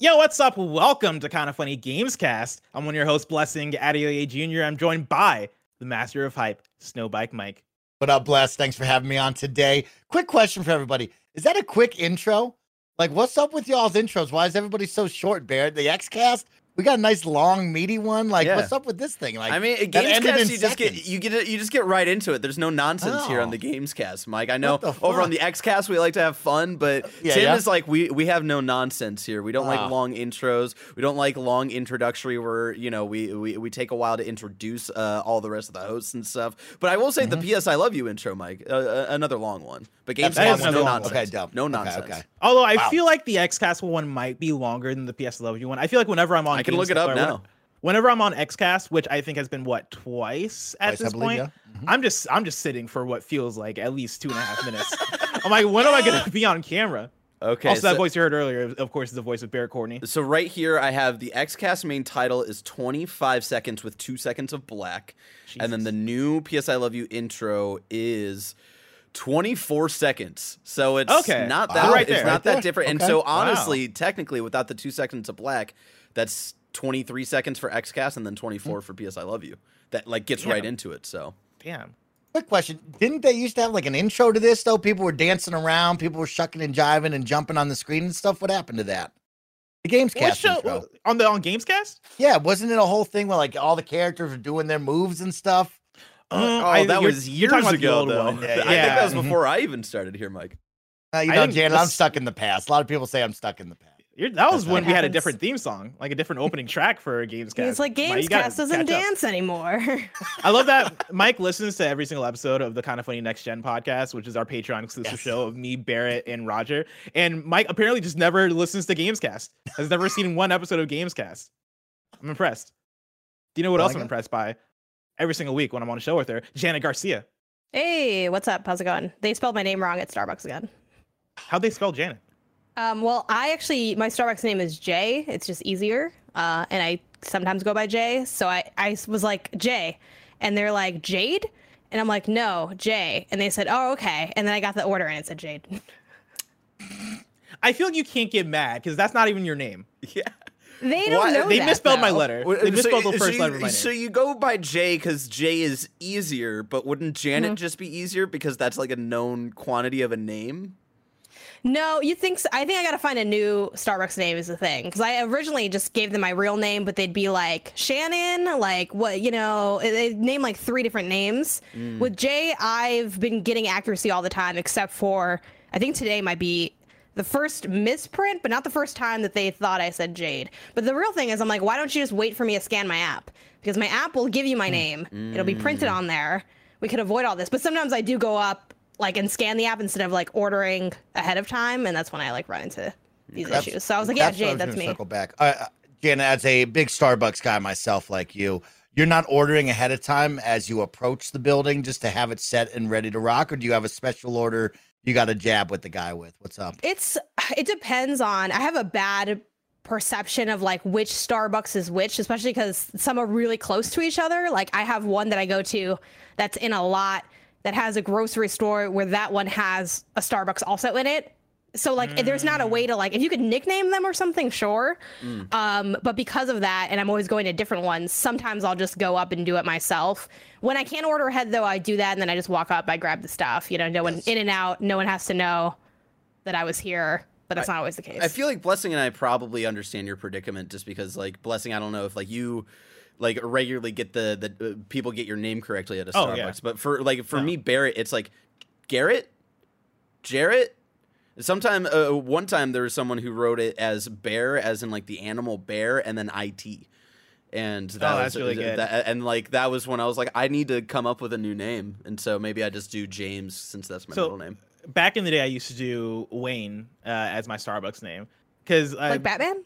Yo, what's up? Welcome to Kinda Funny Gamescast. I'm one of your hosts, Blessing Adeoye Jr. I'm joined by the master of hype, Snowbike Mike. What up, Bless? Thanks for having me on today. Quick question for everybody. Is that a quick intro? Like, what's up with y'all's intros? Why is everybody so short, Barrett? The X cast? We got a nice long meaty one. Like, Yeah. what's up with this thing? Like, I mean, that Gamescast, in you just get you get it, you just get right into it. There's no nonsense here on Oh. the Gamescast, Mike. I know over on the Xcast we like to have fun, but Yeah, Tim yeah? is like we we have no nonsense here. We don't Ah. like long intros. We don't like long introductory where you know we we, we take a while to introduce uh, all the rest of the hosts and stuff. But I will say Mm-hmm. the PS I love you intro, Mike, uh, uh, another long one. But Gamescast, another no nonsense. Okay, dumb. No Okay, nonsense. okay. Although I Wow. feel like the Xcast one might be longer than the PS I Love You one. I feel like whenever I'm on, I can look it up now. Whenever I'm on Xcast, which I think has been what twice at Twice, I this believe, point, yeah. Mhm. I'm just I'm just sitting for what feels like at least two and a half minutes. I'm like, when am I gonna be on camera? Okay, also, that voice you heard earlier, of course, is the voice of Barrett Courtney. So right here, I have the XCast main title is 25 seconds with two seconds of black, and then the new PS I Love You intro is 24 seconds. So it's Okay. not Wow. that Right it's there. not Right that there. different. And Okay. so Wow. honestly, technically, without the two seconds of black, that's 23 seconds for XCast and then 24 for PS I Love You. That like gets right into it. So Damn. Quick question. Didn't they used to have like an intro to this, though? People were dancing around, people were shucking and jiving and jumping on the screen and stuff. What happened to that? The Gamescast What show intro. on the on Gamescast? Yeah, wasn't it a whole thing where like all the characters were doing their moves and stuff? Uh, oh, I- that was years talking about the ago old though. one. I think that was mhm. before I even started here, Mike. Uh, you I know, think Janet, I'm stuck in the past. A lot of people say I'm stuck in the past. That was when we had a different theme song, like a different opening track for Gamescast. It's like Mike, Gamescast doesn't catch up. dance anymore. I love that Mike listens to every single episode of the Kinda Funny Next Gen podcast, which is our Patreon exclusive Yes. show of me, Barrett, and Roger. And Mike apparently just never listens to Gamescast. Has never seen one episode of Gamescast. I'm impressed. Do you know what I else I'm impressed by? Every single week when I'm on a show with her, Janet Garcia. hey, what's up? How's it going? They spelled my name wrong at Starbucks again. How'd they spell Janet? Um, well, I actually my Starbucks name is Jay. It's just easier, uh, and I sometimes go by Jay. So I I was like Jay, and they're like Jade, and I'm like no Jay, and they said oh okay, and then I got the order and it said Jade. I feel like you can't get mad because that's not even your name. Yeah. They don't Why- know They that, misspelled my letter. Well, They so- misspelled the so first you- letter of my name. So you go by J because J is easier, but wouldn't Janet Mm-hmm. just be easier because that's like a known quantity of a name? No, you think so? I think I gotta find a new Starbucks name is the thing because I originally just gave them my real name, but they'd be like Shannon, like what you know, they name like three different names. Mm. With Jay, I've been getting accuracy all the time, except for I think today might be the first misprint, but not the first time that they thought I said Jade. But the real thing is, I'm like, why don't you just wait for me to scan my app? Because my app will give you my mm. name. It'll be printed mm. on there. We could avoid all this. But sometimes I do go up like and scan the app instead of like ordering ahead of time, and that's when I like run into these That's- issues. So I was like, yeah, what I Jade, that's me. Circle back, uh, Janet. As a big Starbucks guy myself, like you, you're not ordering ahead of time as you approach the building just to have it set and ready to rock, or do you have a special order you got to jab with the guy with? What's up? It's it depends on. I have a bad perception of like which Starbucks is which, especially because some are really close to each other. Like I have one that I go to that's in a lot that has a grocery store where that one has a Starbucks also in it. So like if there's not a way to like if you could nickname them or something, sure. Um, but because of that, and I'm always going to different ones, sometimes I'll just go up and do it myself. When I can't order ahead though, I do that and then I just walk up, I grab the stuff. You know, no one in and out, no one has to know that I was here, but that's not always the case. I feel like Blessing and I probably understand your predicament just because, like, Blessing, I don't know if like you like regularly get the the uh, people get your name correctly at a Oh, Starbucks, yeah. but for like for No. me, Barrett, it's like Garrett, Jarrett. Sometime, uh, one time there was someone who wrote it as bear, as in like the animal bear, and then it. and that Oh, was that's really good. that- and like that was when I was like, I need to come up with a new name, and so maybe I just do James since that's my So- middle name. Back in the day, I used to do Wayne uh, as my Starbucks name because Like Batman?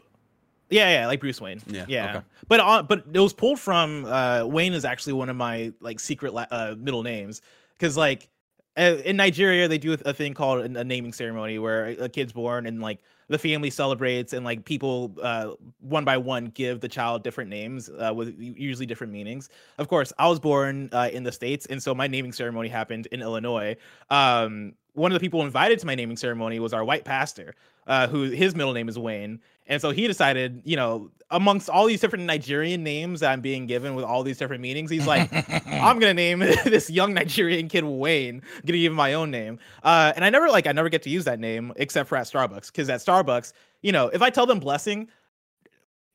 Yeah, yeah, like Bruce Wayne. Yeah, yeah. okay. But on, but it was pulled from uh, Wayne is actually one of my like secret la- uh, middle names because like uh, in Nigeria they do a thing called a naming ceremony where a a kid's born and like the family celebrates and like people uh, one by one give the child different names uh, with usually different meanings. Of course, I was born uh, in the states and so my naming ceremony happened in Illinois. Um, one of the people invited to my naming ceremony was our white pastor, uh, who his middle name is Wayne. And so he decided, you know, amongst all these different Nigerian names that I'm being given with all these different meanings, he's like, I'm gonna name this young Nigerian kid Wayne. I'm gonna give him my own name. Uh, and I never like I never get to use that name except for at Starbucks because at Starbucks, you know, if I tell them blessing,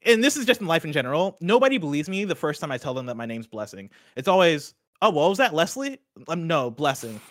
and this is just in life in general, nobody believes me the first time I tell them that my name's blessing. It's always, oh, what was that, Leslie? Um, no, blessing.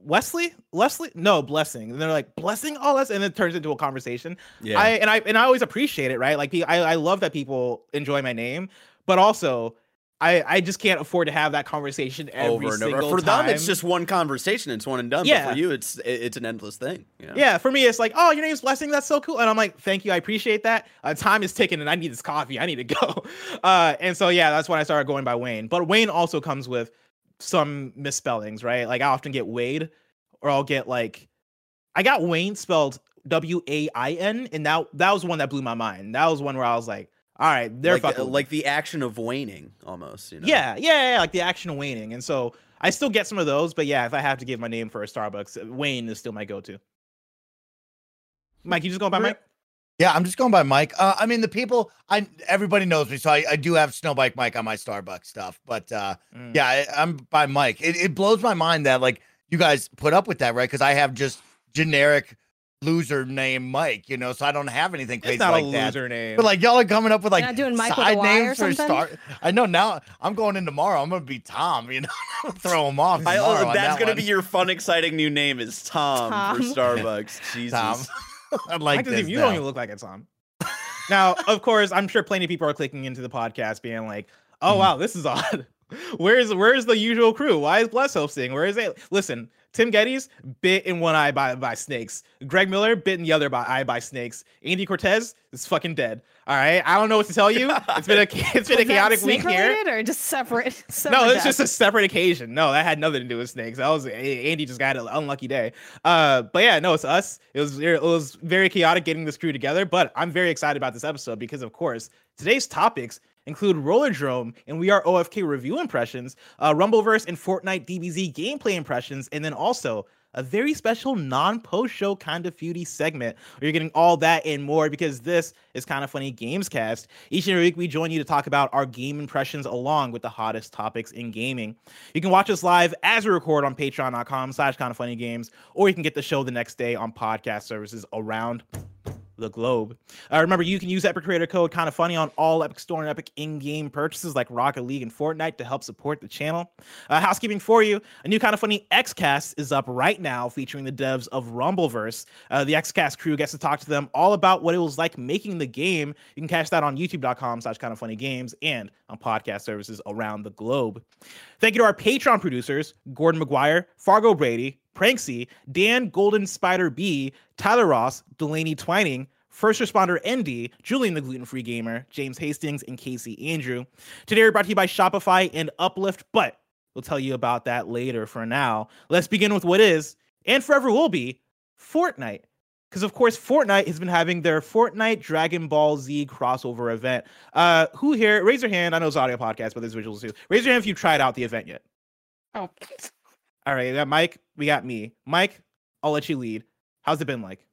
Wesley, Leslie, no, blessing. And they're like, blessing, all that's, and it turns into a conversation. Yeah, I and I and I always appreciate it, right? Like I I love that people enjoy my name, but also I I just can't afford to have that conversation every over and over. For time. them, it's just one conversation. It's one and done. But Yeah. for you, it's it- it's an endless thing. You know? yeah. For me, it's like, oh, your name's Blessing. That's so cool. And I'm like, thank you, I appreciate that. Uh, time is ticking, and I need this coffee. I need to go. Uh, and so yeah, that's when I started going by Wayne. But Wayne also comes with some misspellings, right? Like I often get Wade, or I'll get like, I got Wayne spelled W A I N, and that that was one that blew my mind. That was one where I was like, all right, they're like, fucking uh, with me. like the action of waning almost. You know? Yeah, yeah, yeah, like the action of waning. And so I still get some of those, but yeah, if I have to give my name for a Starbucks, Wayne is still my go-to. Mike, you just going by Mike? Yeah, I'm just going by Mike. Uh, I mean, the people, I everybody knows me, so I, I do have Snowbike Mike on my Starbucks stuff. But uh, Mm. yeah, I, I'm by Mike. It, it blows my mind that like you guys put up with that, right? Because I have just generic loser name Mike, you know, so I don't have anything crazy It's not like a that. loser name. But like y'all are coming up with like not doing Mike with a side Y or names for something? Star. I know now. I'm going in tomorrow. I'm gonna be Tom. You know, throw him off. I, tomorrow oh, on that's that gonna one. be your fun, exciting new name is Tom, for Starbucks. Jesus. Tom. I Mike like this you now. don't even look like it's on. now, of course, I'm sure plenty of people are clicking into the podcast being like, oh Mhm. wow, this is odd. Where's where's the usual crew? Why is Bless hosting? Where is it? Listen, Tim Gettys bit in one eye by, by snakes. Greg Miller bit in the other by, eye by snakes. Andy Cortez is fucking dead. All right, I don't know what to tell you. It's been a it's been a chaotic week here. or just separate? separate No, it's death? just a separate occasion. No, that had nothing to do with snakes. That was Andy just got an unlucky day. Uh, but yeah, no, it's us. It was it was very chaotic getting this crew together. But I'm very excited about this episode because, of course, today's topics include Rollerdrome and we are OFK review impressions, uh, Rumbleverse and Fortnite DBZ gameplay impressions, and then also a very special non-post show Kinda Feudy segment where you're getting all that and more because this is Kinda Funny Gamescast each and every week we join you to talk about our game impressions along with the hottest topics in gaming. You can watch us live as we record on patreon.com slash kind of funny games or you can get the show the next day on podcast services around the globe. Uh, remember, you can use Epic Creator Code kind of funny on all Epic Store and Epic in-game purchases like Rocket League and Fortnite to help support the channel. Uh, housekeeping for you: a new Kinda Funny XCast is up right now, featuring the devs of Rumbleverse. Uh, the XCast crew gets to talk to them all about what it was like making the game. You can catch that on YouTube.com/slash kind of funny games and on podcast services around the globe. Thank you to our Patreon producers, Gordon McGuire, Fargo Brady, Pranksy, Dan Golden Spider B, Tyler Ross, Delaney Twining, First Responder ND, Julian the Gluten Free Gamer, James Hastings, and Casey Andrew. Today we're brought to you by Shopify and Uplift, but we'll tell you about that later for now. Let's begin with what is, and forever will be, Fortnite. Because of course, Fortnite has been having their Fortnite Dragon Ball Z crossover event. Uh, who here? Raise your hand. I know it's audio podcast, but there's visuals too. Raise your hand if you tried out the event yet. Oh. All right, we got Mike. We got me. Mike, I'll let you lead. How's it been like?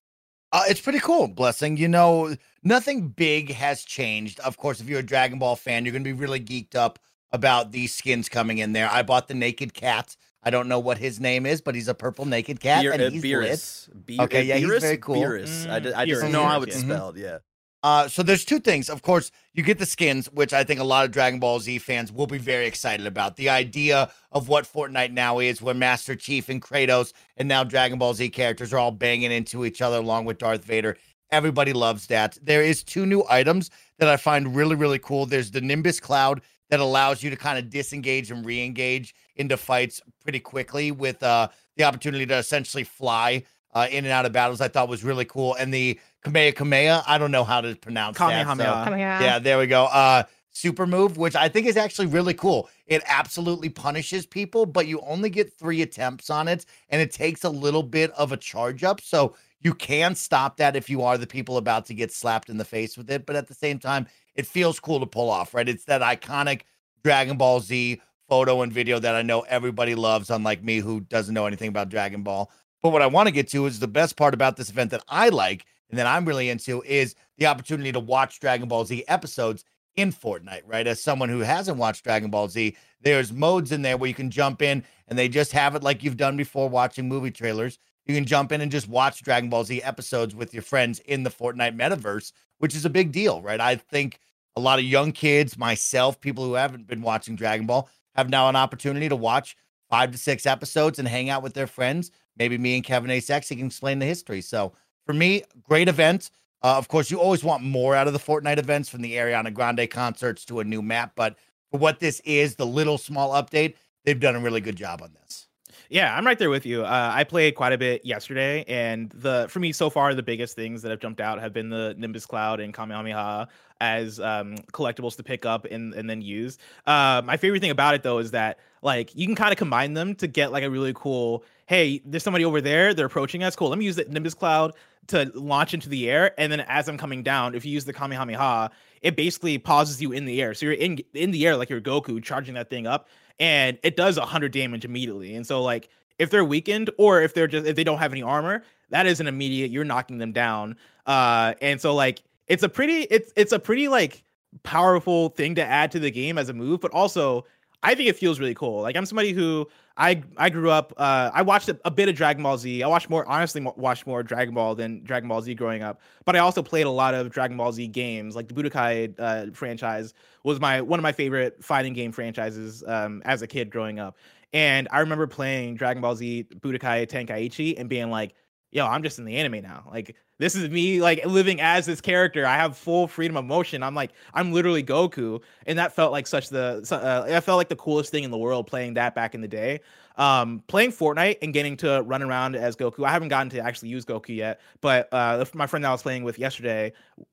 Uh, it's pretty cool, blessing. You know, nothing big has changed. Of course, if you're a Dragon Ball fan, you're gonna be really geeked up about these skins coming in there. I bought the naked cat. I don't know what his name is, but he's a purple naked cat, Beer, and uh, he's lit. Beerus. Okay, uh, yeah, he's very cool. Beerus. I, Mm, d- I just Beerus, know how Beerus, it's yeah. spelled. Yeah. Uh, so there's two things. Of course, you get the skins, which I think a lot of Dragon Ball Z fans will be very excited about. The idea of what Fortnite now is, where Master Chief and Kratos and now Dragon Ball Z characters are all banging into each other along with Darth Vader. Everybody loves that. There is two new items that I find really, really cool. There's the Nimbus Cloud that allows you to kind of disengage and re-engage into fights pretty quickly with uh, the opportunity to essentially fly uh, in and out of battles. I thought was really cool. And the Kamehameha, Kamehameha, I don't know how to pronounce Kamehameha. that. so- Come yeah, there we go. Uh super move, which I think is actually really cool. It absolutely punishes people, but you only get three attempts on it, and it takes a little bit of a charge up. So you can stop that if you are the people about to get slapped in the face with it. But at the same time, it feels cool to pull off, right? It's that iconic Dragon Ball Z photo and video that I know everybody loves, unlike me who doesn't know anything about Dragon Ball. But what I want to get to is the best part about this event that I like and that I'm really into is the opportunity to watch Dragon Ball Z episodes in Fortnite, right? As someone who hasn't watched Dragon Ball Z, there's modes in there where you can jump in and they just have it like you've done before watching movie trailers. You can jump in and just watch Dragon Ball Z episodes with your friends in the Fortnite metaverse, which is a big deal, right? I think a lot of young kids, myself, people who haven't been watching Dragon Ball, have now an opportunity to watch five to six episodes and hang out with their friends. Maybe me and Kevin A. Sexy can explain the history. So for me, great event. Uh, of course, you always want more out of the Fortnite events from the Ariana Grande concerts to a new map. But for what this is, the little small update, they've done a really good job on this. Yeah, I'm right there with you. Uh, I played quite a bit yesterday, and the for me so far the biggest things that have jumped out have been the Nimbus Cloud and Kamehameha as um, collectibles to pick up and, and then use. Uh, my favorite thing about it though is that like you can kind of combine them to get like a really cool. Hey, there's somebody over there. They're approaching us. Cool. Let me use the Nimbus Cloud to launch into the air, and then as I'm coming down, if you use the Kamehameha, it basically pauses you in the air. So you're in in the air like you're Goku charging that thing up, and it does 100 damage immediately. And so like if they're weakened or if they're just if they don't have any armor, that is an immediate you're knocking them down. Uh and so like it's a pretty it's it's a pretty like powerful thing to add to the game as a move, but also I think it feels really cool. Like I'm somebody who I I grew up. Uh, I watched a, a bit of Dragon Ball Z. I watched more, honestly, watched more Dragon Ball than Dragon Ball Z growing up. But I also played a lot of Dragon Ball Z games. Like the Budokai uh, franchise was my one of my favorite fighting game franchises um, as a kid growing up. And I remember playing Dragon Ball Z Budokai Tenkaichi and being like, "Yo, I'm just in the anime now. Like this is me like living as this character. I have full freedom of motion. I'm like I'm literally Goku, and that felt like such the uh, I felt like the coolest thing in the world playing that back in the day. Um, playing Fortnite and getting to run around as Goku. I haven't gotten to actually use Goku yet, but uh, my friend that I was playing with yesterday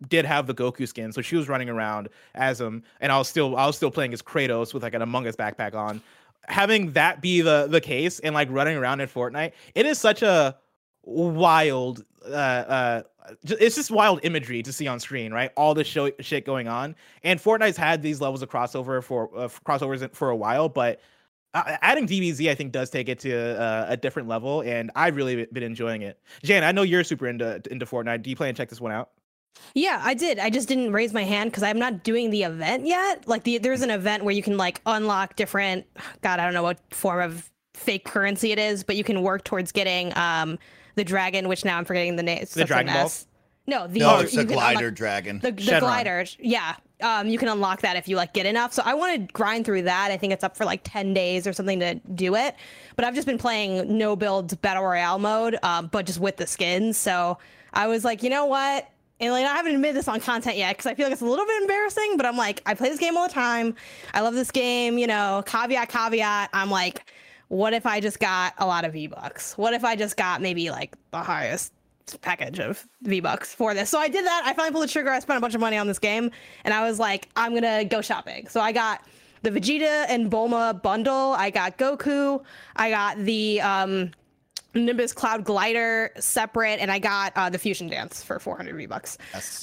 did have the Goku skin, so she was running around as him, and I was still I was still playing as Kratos with like an Among Us backpack on. Having that be the the case and like running around in Fortnite, it is such a wild uh uh it's just wild imagery to see on screen right? All this show shit going on. And fortnite's had these levels of crossover for uh, crossovers for a while but uh, adding dbz i think does take it to uh, a different level and i've really been enjoying it. Jan i know you're super into into fortnite. Do you plan to check this one out? Yeah, I did. I just didn't raise my hand because I'm not doing the event yet. Like the there's an event where you can like unlock different God, I don't know what form of fake currency it is, but you can work towards getting um the dragon, which now I'm forgetting the name. The Dragon Balls? No, the No, it's you a can glider unlock- dragon. the, the Shenron. glider, yeah. Um, you can unlock that if you like get enough. So I want to grind through that. I think it's up for like ten days or something to do it. But I've just been playing no build battle royale mode, um, but just with the skins. So I was like, you know what? And like I haven't admitted this on content yet because I feel like it's a little bit embarrassing. But I'm like, I play this game all the time. I love this game. You know, caveat, caveat. I'm like, what if I just got a lot of V bucks? What if I just got maybe like the highest package of V Bucks for this. So I did that. I finally pulled the trigger. I spent a bunch of money on this game, and I was like, I'm gonna go shopping. So I got the Vegeta and Bulma bundle. I got Goku. I got the um, Nimbus Cloud Glider separate, and I got uh, the Fusion Dance for 400 V Bucks.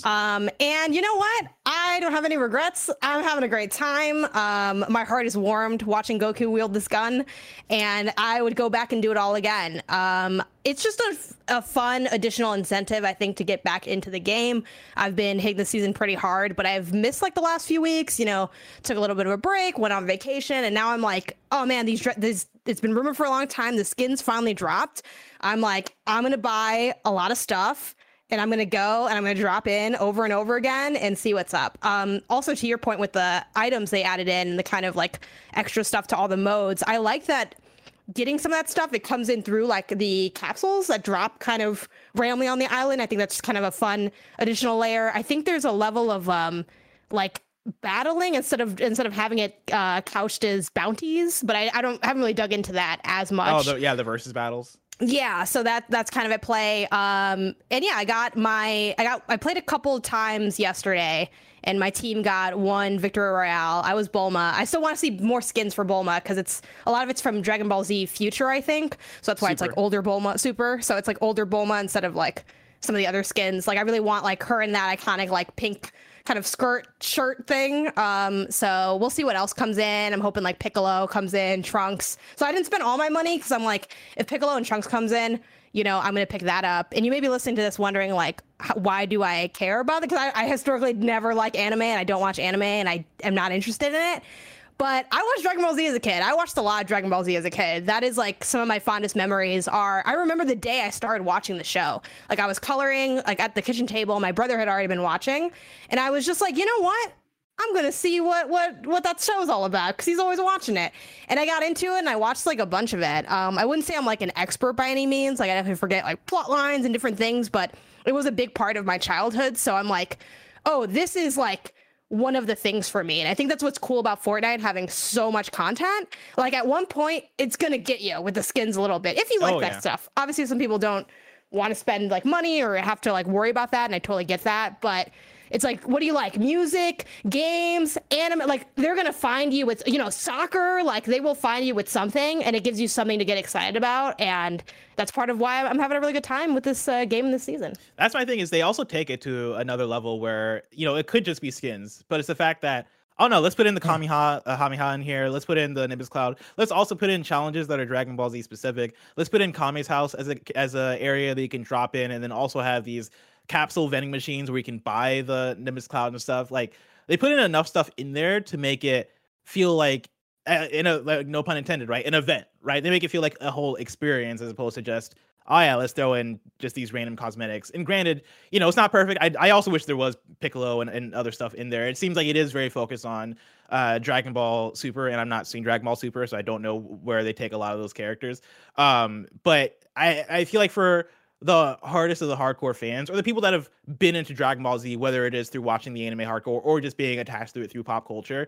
Um, and you know what? I don't have any regrets. I'm having a great time. Um, my heart is warmed watching Goku wield this gun, and I would go back and do it all again. Um, it's just a, a fun additional incentive, I think, to get back into the game. I've been hitting the season pretty hard, but I've missed like the last few weeks. You know, took a little bit of a break, went on vacation, and now I'm like, oh man, these these it's been rumored for a long time. The skins finally dropped. I'm like, I'm gonna buy a lot of stuff and I'm gonna go and I'm gonna drop in over and over again and see what's up. Um, also, to your point with the items they added in and the kind of like extra stuff to all the modes, I like that getting some of that stuff. It comes in through like the capsules that drop kind of randomly on the island. I think that's kind of a fun additional layer. I think there's a level of um like battling instead of instead of having it uh, couched as bounties. But I, I don't I haven't really dug into that as much. Oh, the, yeah, the versus battles. Yeah, so that that's kind of at play. Um, and yeah, I got my I got I played a couple times yesterday, and my team got one victory royale. I was Bulma. I still want to see more skins for Bulma because it's a lot of it's from Dragon Ball Z Future, I think. So that's why it's like older Bulma Super. So it's like older Bulma instead of like some of the other skins. Like I really want like her in that iconic like pink kind of skirt shirt thing. Um, so we'll see what else comes in. I'm hoping like Piccolo comes in, Trunks. So I didn't spend all my money because I'm like, if Piccolo and Trunks comes in, you know, I'm gonna pick that up. And you may be listening to this wondering like, why do I care about it? Because I, I historically never like anime and I don't watch anime and I am not interested in it. But I watched Dragon Ball Z as a kid. I watched a lot of Dragon Ball Z as a kid. That is like some of my fondest memories are I remember the day I started watching the show. Like I was coloring like at the kitchen table. My brother had already been watching and I was just like, "You know what? I'm gonna see what what what that show's all about because he's always watching it. And I got into it and I watched like a bunch of it. Um, I wouldn't say I'm like an expert by any means. Like I definitely forget like plot lines and different things, but it was a big part of my childhood. So I'm like, oh, this is like one of the things for me. And I think that's what's cool about Fortnite having so much content. Like at one point, it's gonna get you with the skins a little bit if you like Oh, that yeah. stuff. Obviously, some people don't want to spend like money or have to like worry about that, and I totally get that. But it's like, what do you like? Music, games, anime. Like they're gonna find you with you know soccer. Like they will find you with something, and it gives you something to get excited about. And that's part of why I'm having a really good time with this uh, game this season. That's my thing is they also take it to another level where you know it could just be skins, but it's the fact that oh no, let's put in the Kamiha uh, Hamiha in here. Let's put in the Nimbus Cloud. Let's also put in challenges that are Dragon Ball Z specific. Let's put in Kame's house as a as a area that you can drop in, and then also have these capsule vending machines where you can buy the Nimbus Cloud and stuff. Like they put in enough stuff in there to make it feel like uh, in a like no pun intended, right? An event, right? They make it feel like a whole experience as opposed to just oh yeah, let's throw in just these random cosmetics. And granted, you know, it's not perfect. I, I also wish there was Piccolo and, and other stuff in there. It seems like it is very focused on uh, Dragon Ball Super, and I'm not seeing Dragon Ball Super, so I don't know where they take a lot of those characters. Um, but I, I feel like for the hardest of the hardcore fans, or the people that have been into Dragon Ball Z, whether it is through watching the anime hardcore or just being attached to it through pop culture,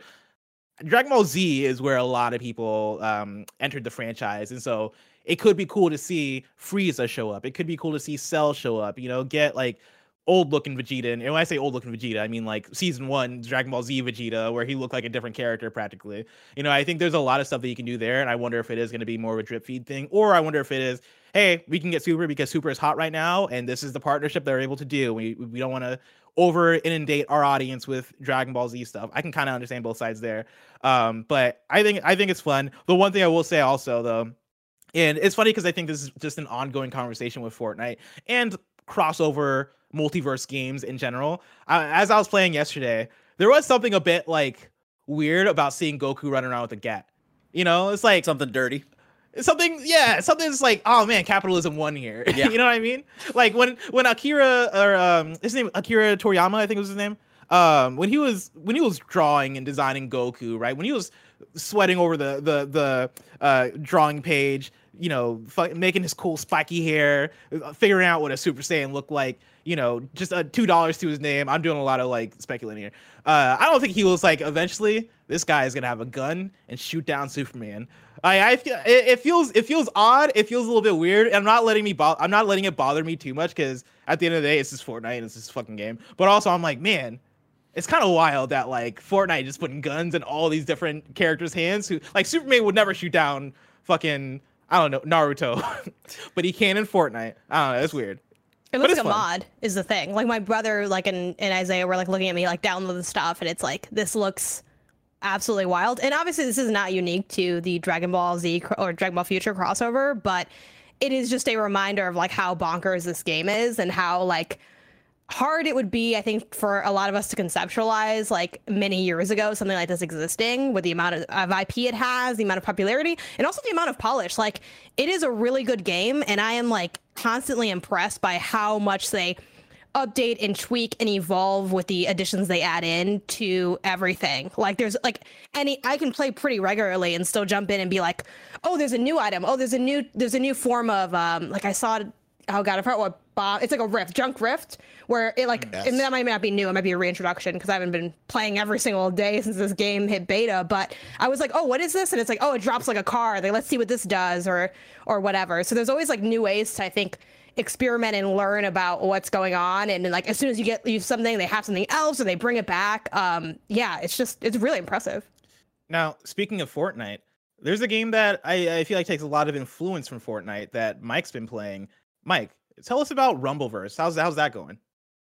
Dragon Ball Z is where a lot of people um, entered the franchise, and so it could be cool to see Frieza show up. It could be cool to see Cell show up. You know, get like old looking Vegeta, and when I say old looking Vegeta, I mean like season one Dragon Ball Z Vegeta, where he looked like a different character practically. You know, I think there's a lot of stuff that you can do there, and I wonder if it is going to be more of a drip feed thing, or I wonder if it is, hey, we can get Super because Super is hot right now, and this is the partnership they're able to do. We we don't want to over inundate our audience with Dragon Ball Z stuff. I can kind of understand both sides there. Um, but I think I think it's fun. The one thing I will say also though, and it's funny because I think this is just an ongoing conversation with Fortnite and crossover multiverse games in general. Uh, as I was playing yesterday, there was something a bit like weird about seeing Goku running around with a gat. You know, it's like Something dirty. something yeah something that's like oh man capitalism won here Yeah. you know what i mean like when when akira or um his name akira toriyama i think was his name um when he was when he was drawing and designing goku right when he was sweating over the the the uh drawing page you know making his cool spiky hair uh, figuring out what a super saiyan looked like you know just uh, two dollars to his name i'm doing a lot of like speculating here uh i don't think he was like eventually this guy is gonna have a gun and shoot down superman I, I feel it, it feels it feels odd. It feels a little bit weird. I'm not letting me bo- I'm not letting it bother me too much because at the end of the day, it's just Fortnite and it's this fucking game. But also, I'm like, man, it's kind of wild that like Fortnite just putting guns in all these different characters' hands. Who like Superman would never shoot down fucking I don't know Naruto, but he can in Fortnite. I don't know. It's weird. It looks like a fun. mod is the thing. Like my brother, like and, and Isaiah were like looking at me like download the stuff, and it's like this looks absolutely wild. And obviously, this is not unique to the Dragon Ball Z or Dragon Ball Future crossover, but it is just a reminder of like how bonkers this game is and how like hard it would be, I think, for a lot of us to conceptualize like many years ago, something like this existing with the amount of, of IP it has, the amount of popularity, and also the amount of polish. Like, it is a really good game, and I am like constantly impressed by how much they update and tweak and evolve with the additions they add in to everything. Like there's like any I can play pretty regularly and still jump in and be like, oh, there's a new item. Oh, there's a new there's a new form of um like I saw oh god, I forgot what bomb. It's like a rift, junk rift, where it like Yes. and that might not be new. It might be a reintroduction because I haven't been playing every single day since this game hit beta. But I was like, oh, what is this? And it's like, oh, it drops like a car. Like let's see what this does or or whatever. So there's always like new ways to I think experiment and learn about what's going on and then, like as soon as you get you something they have something else or they bring it back um yeah it's just it's really impressive Now, speaking of Fortnite, there's a game that I, I feel like takes a lot of influence from Fortnite that Mike's been playing. Mike, tell us about Rumbleverse. How's how's that going?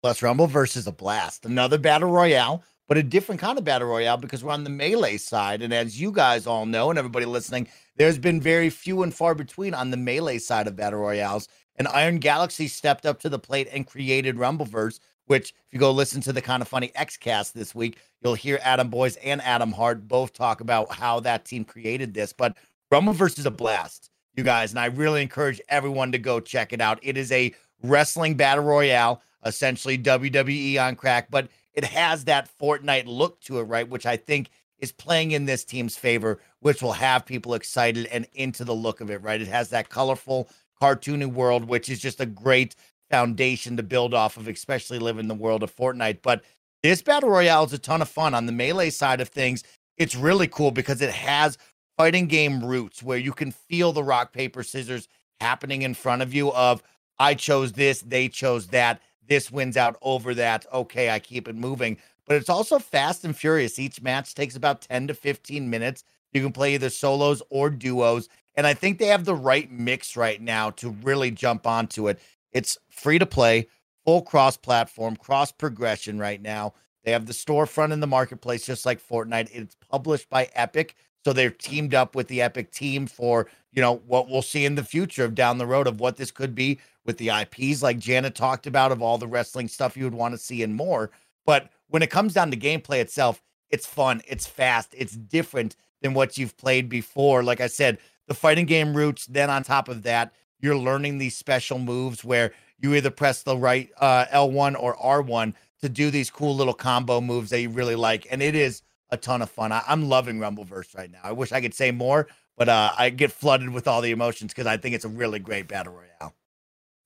Plus, Rumble is a blast. Another battle royale, but a different kind of battle royale because we're on the melee side. And as you guys all know, and everybody listening, there's been very few and far between on the melee side of battle royales. And Iron Galaxy stepped up to the plate and created Rumbleverse, which, if you go listen to the Kinda Funny Xcast this week, you'll hear Adam Boyes and Adam Hart both talk about how that team created this. But Rumbleverse is a blast, you guys. And I really encourage everyone to go check it out. It is a wrestling battle royale, essentially WWE on crack, but it has that Fortnite look to it, right? Which I think is playing in this team's favor, which will have people excited and into the look of it, right? It has that colorful, cartoony world, which is just a great foundation to build off of, especially living in the world of Fortnite. But this battle royale is a ton of fun on the melee side of things. It's really cool because it has fighting game roots where you can feel the rock paper scissors happening in front of you of I chose this, they chose that. This wins out over that. Okay, I keep it moving. But it's also fast and furious. Each match takes about 10 to 15 minutes. You can play either solos or duos. And I think they have the right mix right now to really jump onto it. It's free to play, full cross platform, cross progression right now. They have the storefront in the marketplace, just like Fortnite. It's published by Epic. So they're teamed up with the Epic team for, you know, what we'll see in the future of down the road of what this could be with the IPs, like Janet talked about, of all the wrestling stuff you would want to see and more. But when it comes down to gameplay itself, it's fun, it's fast, it's different than what you've played before. Like I said, the fighting game roots, then on top of that, you're learning these special moves where you either press the right uh, L1 or R1 to do these cool little combo moves that you really like. And it is a ton of fun. I, I'm loving Rumbleverse right now. I wish I could say more, but uh, I get flooded with all the emotions because I think it's a really great battle royale.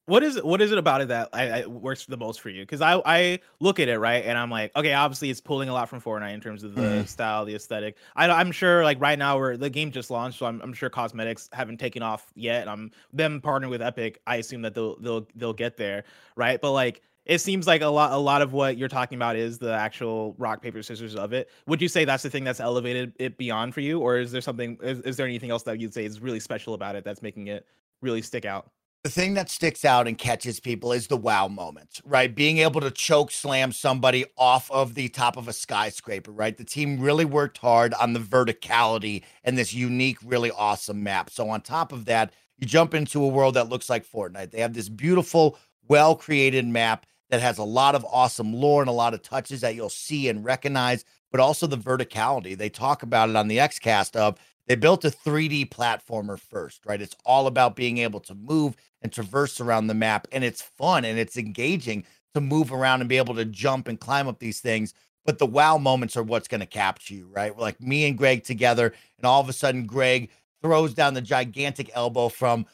What is it? What is it about it that I, I works the most for you? Because I I look at it right, and I'm like, okay, obviously it's pulling a lot from Fortnite in terms of the Mhm. style, the aesthetic. I, I'm sure like right now where the game just launched, so I'm, I'm sure cosmetics haven't taken off yet. I'm them partnering with Epic. I assume that they'll they'll they'll get there, right? But like it seems like a lot a lot of what you're talking about is the actual rock paper scissors of it. Would you say that's the thing that's elevated it beyond for you, or is there something? Is, is there anything else that you'd say is really special about it that's making it really stick out? the thing that sticks out and catches people is the wow moment, right? Being able to choke slam somebody off of the top of a skyscraper, right? The team really worked hard on the verticality and this unique, really awesome map. So, on top of that, you jump into a world that looks like Fortnite. They have this beautiful, well created map that has a lot of awesome lore and a lot of touches that you'll see and recognize, but also the verticality. They talk about it on the Xcast of they built a 3D platformer first, right? It's all about being able to move and traverse around the map. And it's fun and it's engaging to move around and be able to jump and climb up these things. But the wow moments are what's going to capture you, right? Like me and Greg together, and all of a sudden, Greg throws down the gigantic elbow from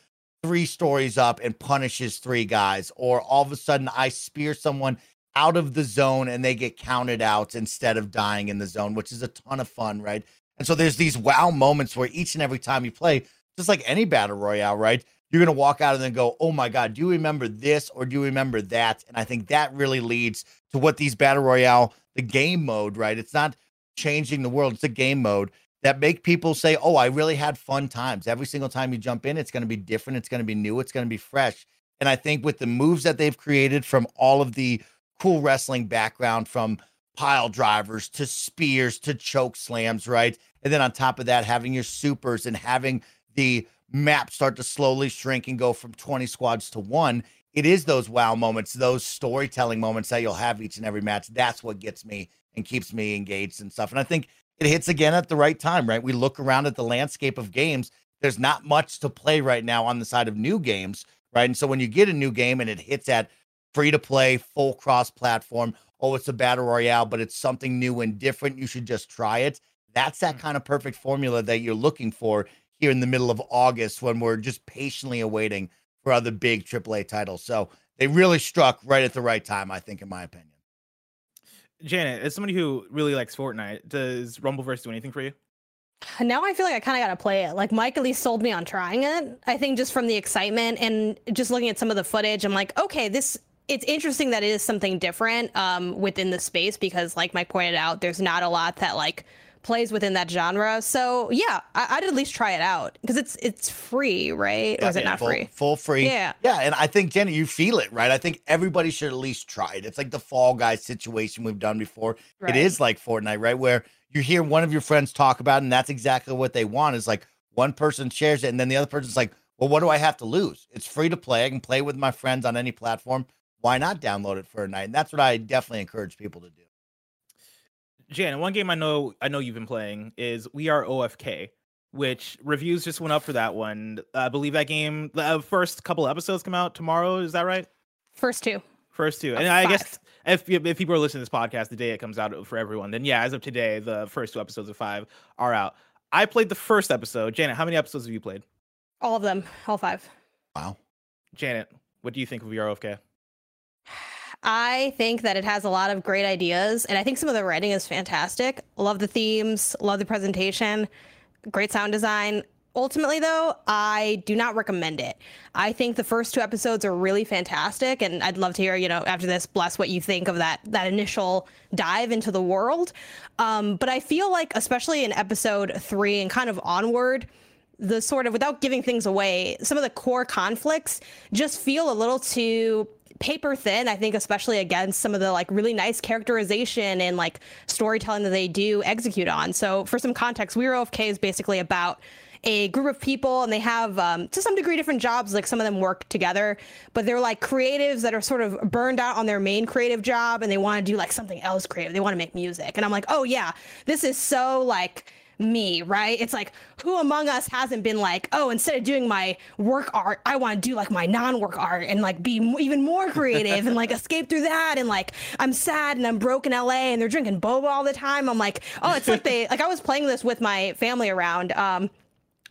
three stories up and punishes three guys. Or all of a sudden, I spear someone out of the zone and they get counted out instead of dying in the zone, which is a ton of fun, right? And so there's these wow moments where each and every time you play, just like any battle royale, right? You're going to walk out and then go, oh my God, do you remember this or do you remember that? And I think that really leads to what these battle royale, the game mode, right? It's not changing the world, it's a game mode that make people say, oh, I really had fun times. Every single time you jump in, it's going to be different, it's going to be new, it's going to be fresh. And I think with the moves that they've created from all of the cool wrestling background, from pile drivers to spears to choke slams, right? And then on top of that, having your supers and having the map start to slowly shrink and go from 20 squads to one. It is those wow moments, those storytelling moments that you'll have each and every match. That's what gets me and keeps me engaged and stuff. And I think it hits again at the right time, right? We look around at the landscape of games. There's not much to play right now on the side of new games, right? And so when you get a new game and it hits at free to play, full cross platform. Oh, it's a battle royale, but it's something new and different. You should just try it. That's that mm. kind of perfect formula that you're looking for here in the middle of August when we're just patiently awaiting for other big AAA titles. So they really struck right at the right time, I think, in my opinion. Janet, as somebody who really likes Fortnite, does Rumbleverse do anything for you? Now I feel like I kind of got to play it. Like Mike at least sold me on trying it. I think just from the excitement and just looking at some of the footage, I'm like, okay, this it's interesting that it is something different um, within the space because, like Mike pointed out, there's not a lot that like plays within that genre. So yeah, I, would at least try it out because it's it's free, right? Yeah, or is it not full, free? Full free. Yeah. Yeah, and I think Jenny, you feel it, right? I think everybody should at least try it. It's like the Fall Guys situation we've done before. Right. It is like Fortnite, right? Where you hear one of your friends talk about, it, and that's exactly what they want. Is like one person shares it, and then the other person's like, "Well, what do I have to lose? It's free to play. I can play with my friends on any platform. Why not download it for a night?" And that's what I definitely encourage people to do. Jan, one game I know I know you've been playing is We Are OFK, which reviews just went up for that one. I believe that game, the uh, first couple episodes come out tomorrow. Is that right? First two. First two, and I guess if if people are listening to this podcast the day it comes out for everyone, then yeah, as of today, the first two episodes of five are out. I played the first episode. Janet, how many episodes have you played? All of them, all five. Wow. Janet, what do you think of We Are OFK? I think that it has a lot of great ideas, and I think some of the writing is fantastic. Love the themes, love the presentation, great sound design. Ultimately, though, I do not recommend it. I think the first two episodes are really fantastic, and I'd love to hear, you know, after this, bless what you think of that that initial dive into the world. Um, but I feel like, especially in episode three and kind of onward, the sort of without giving things away, some of the core conflicts just feel a little too paper thin, I think, especially against some of the like really nice characterization and like storytelling that they do execute on. So, for some context, We Are OFK is basically about a group of people and they have um, to some degree different jobs like some of them work together but they're like creatives that are sort of burned out on their main creative job and they want to do like something else creative. They want to make music. And i'm like oh yeah. This is so like me, right? It's like who among us hasn't been like, oh, instead of doing my work art, I want to do like my non-work art and like be even more creative and like escape through that. And like I'm sad and I'm broke in LA and they're drinking boba all the time. I'm like, oh, it's like they like I was playing this with my family around. Um,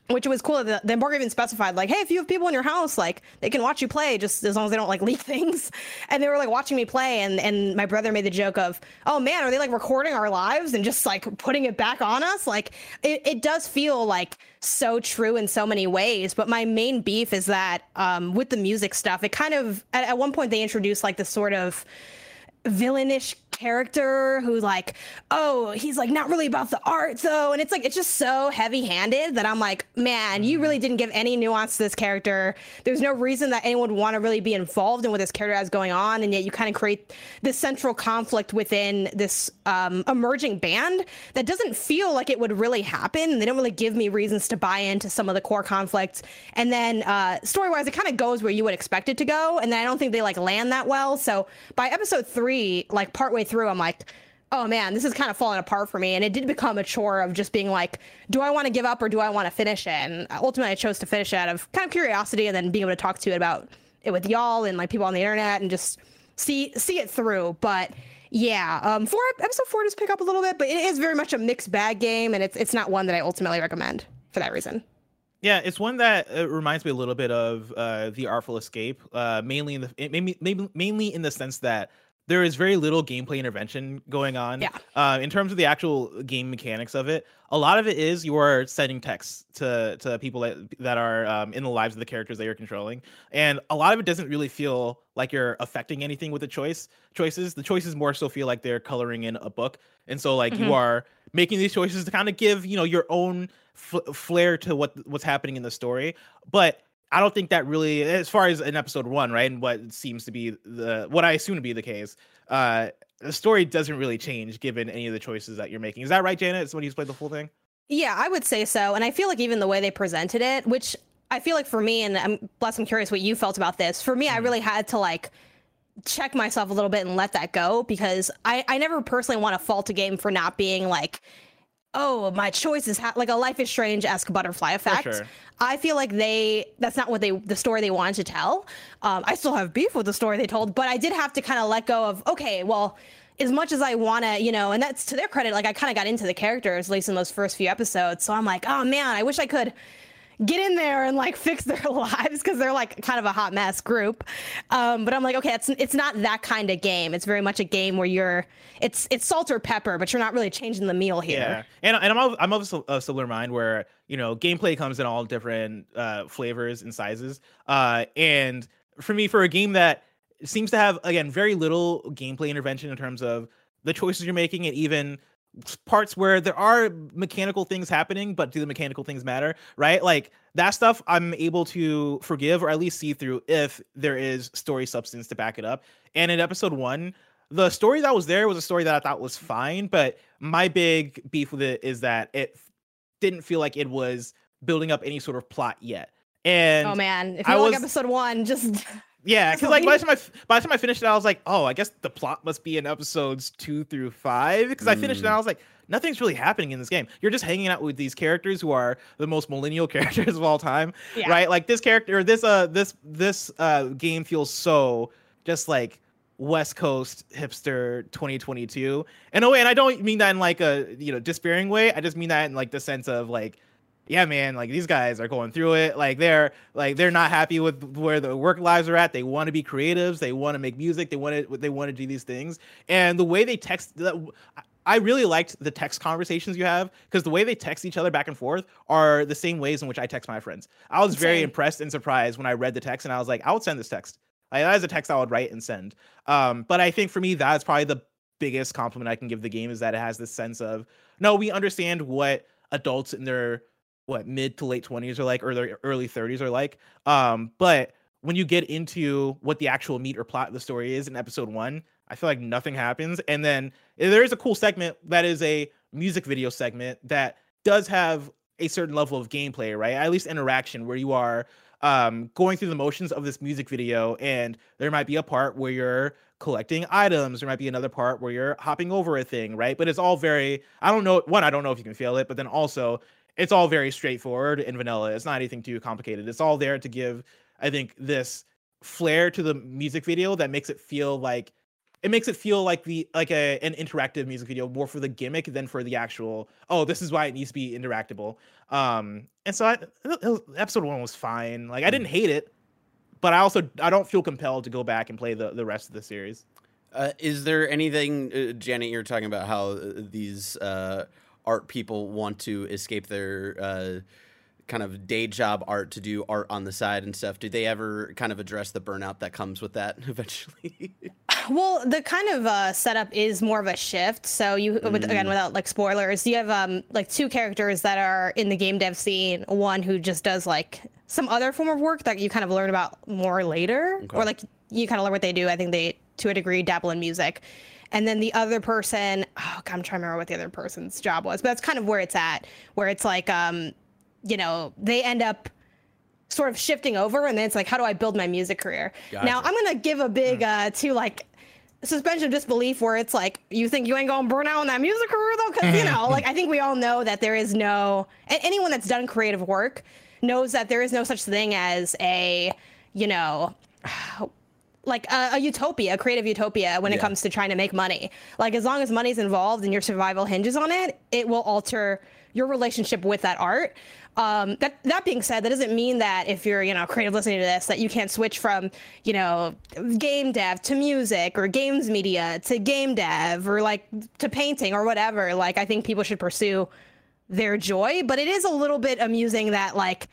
which was cool. The, the embargo even specified like, hey, if you have people in your house, like they can watch you play just as long as they don't like leak things. And they were like watching me play, and and my brother made the joke of, oh man, are they like recording our lives and just like putting it back on us? Like it, it does feel like so true in so many ways. But my main beef is that um, with the music stuff, it kind of at, at one point they introduced like the sort of villainish character who like oh he's like not really about the art though. And it's like it's just so heavy handed that i'm like man you really didn't give any nuance to this character. There's no reason that anyone would want to really be involved in what this character has going on and yet you kind of create this central conflict within this um, emerging band that doesn't feel like it would really happen. They don't really give me reasons to buy into some of the core conflicts and then uh, story wise it kind of goes where you would expect it to go and then i don't think they like land that well. So by episode three like partway through, I'm like, oh man, this is kind of falling apart for me. And it did become a chore of just being like, do I want to give up or do I want to finish it? And ultimately, I chose to finish it out of kind of curiosity and then being able to talk to it about it with y'all and like people on the internet and just see see it through. But yeah, um, four episode four does pick up a little bit, but it is very much a mixed bag game, and it's it's not one that I ultimately recommend for that reason. Yeah, it's one that uh, reminds me a little bit of uh, the Artful Escape, uh, mainly in the maybe, maybe mainly in the sense that there is very little gameplay intervention going on. Yeah. Uh, in terms of the actual game mechanics of it, a lot of it is you are sending texts to to people that that are um, in the lives of the characters that you're controlling, and a lot of it doesn't really feel like you're affecting anything with the choice choices. The choices more so feel like they're coloring in a book, and so like mm-hmm. you are making these choices to kind of give you know your own f- flair to what what's happening in the story, but I don't think that really, as far as in episode one, right, and what seems to be the what I assume to be the case, uh, the story doesn't really change given any of the choices that you're making. Is that right, Janet? Somebody who's played the full thing. Yeah, I would say so, and I feel like even the way they presented it, which I feel like for me, and I'm blessed, I'm curious what you felt about this. For me, mm-hmm. I really had to like check myself a little bit and let that go because I I never personally want to fault a game for not being like oh, my choices ha-, like a Life is Strange esque butterfly effect. sure. I feel like they that's not what they the story they wanted to tell. Um, I still have beef with the story they told, but I did have to kind of let go of okay, well, as much as I want to, you know, and that's to their credit. Like I kind of got into the characters, at least in those first few episodes. So I'm like, oh man, I wish I could get in there and like fix their lives because they're like kind of a hot mess group. Um, but I'm like, okay, it's it's not that kind of game. It's very much a game where you're it's it's salt or pepper, but you're not really changing the meal here. Yeah, and and I'm I'm of a similar mind where you know gameplay comes in all different uh, flavors and sizes. Uh, and for me, for a game that seems to have again very little gameplay intervention in terms of the choices you're making and even parts where there are mechanical things happening, but do the mechanical things matter? Right? Like that stuff I'm able to forgive or at least see through if there is story substance to back it up. And in episode one, the story that was there was a story that I thought was fine, but my big beef with it is that it didn't feel like it was building up any sort of plot yet. And oh man, if you I like was- episode one, just yeah, because like by the time I by the time I finished it, I was like, oh, I guess the plot must be in episodes two through five. Because I finished it, and I was like, nothing's really happening in this game. You're just hanging out with these characters who are the most millennial characters of all time, Yeah. right? Like this character, this uh, this this uh game feels so just like West Coast hipster 2022 in a way, and I don't mean that in like a you know despairing way. I just mean that in like the sense of like yeah man like these guys are going through it. Like they're like they're not happy with where the work lives are at. They want to be creatives. They want to make music. They want to they want to do these things. And the way they text that i really liked the text conversations you have because the way they text each other back and forth are the same ways in which i text my friends. I was very Same. impressed and surprised when i read the text and i was like i would send this text. Like that is a text i would write and send. Um but i think for me that's probably the biggest compliment i can give the game is that it has this sense of no we understand what adults in their what mid to late 20s are like or their early 30s are like um but when you get into what the actual meat or plot of the story is in episode one i feel like nothing happens and then eh, there is a cool segment that is a music video segment that does have a certain level of gameplay right? At least interaction where you are um going through the motions of this music video and there might be a part where you're collecting items there might be another part where you're hopping over a thing right? But it's all very i don't know one i don't know if you can feel it but then also it's all very straightforward and vanilla. It's not anything too complicated. It's all there to give, I think, this flair to the music video that makes it feel like it makes it feel like the like a an interactive music video more for the gimmick than for the actual oh this is why it needs to be interactable um and so I, episode one was fine like i didn't hate it but i also i don't feel compelled to go back and play the the rest of the series Uh, is there anything, uh, Janet? You're talking about how uh, these uh, art people want to escape their uh, kind of day job art to do art on the side and stuff. Do they ever kind of address the burnout that comes with that eventually? Well, the kind of uh, setup is more of a shift. So you, with, again, without like spoilers, you have um like two characters that are in the game dev scene. One who just does like some other form of work that you kind of learn about more later, or like you kind of learn what they do. I think they, to a degree, dabble in music. And then the other person, oh, God, I'm trying to remember what the other person's job was, but that's kind of where it's at, where it's like, um, you know, they end up sort of shifting over and then it's like how do i build my music career? Now i'm gonna give a big uh to like suspension of disbelief where it's like you think you ain't gonna burn out on that music career though? Because you know like i think we all know that there is no a- anyone that's done creative work knows that there is no such thing as a you know like a, a utopia, a creative utopia when it Yeah. comes to trying to make money. Like as long as money's involved and your survival hinges on it, it will alter your relationship with that art. Um, that that being said, that doesn't mean that if you're you know creative listening to this, that you can't switch from you know game dev to music or games media to game dev or like to painting or whatever. Like I think people should pursue their joy, but it is a little bit amusing that like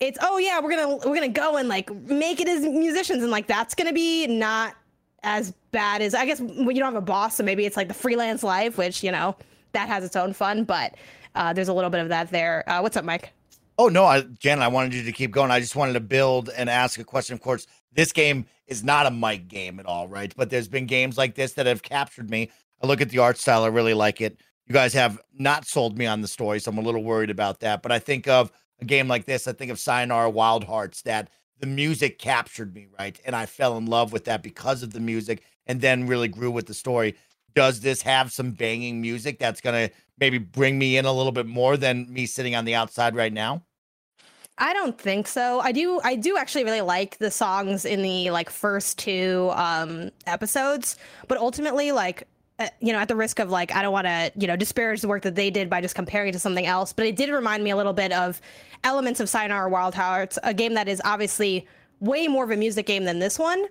it's oh yeah we're gonna we're gonna go and like make it as musicians and like that's gonna be not as bad as I guess when you don't have a boss so maybe it's like the freelance life which you know that has its own fun but uh, there's a little bit of that there. Uh, what's up, Mike? Oh no, I, Janet, I wanted you to keep going. I just wanted to build and ask a question. Of course, this game is not a Mike game at all, right? But there's been games like this that have captured me. I look at the art style, I really like it. You guys have not sold me on the story, so I'm a little worried about that. But I think of a game like this, I think of Sayonara Wild Hearts, that the music captured me, right? And I fell in love with that because of the music and then really grew with the story. does this have some banging music that's gonna maybe bring me in a little bit more than me sitting on the outside right now? I don't think so. I do I do actually really like the songs in the like first two um episodes, but ultimately like uh, you know, at the risk of like, I don't want to, you know, disparage the work that they did by just comparing it to something else, but it did remind me a little bit of elements of Sayonara Wild Hearts, a game that is obviously way more of a music game than this one.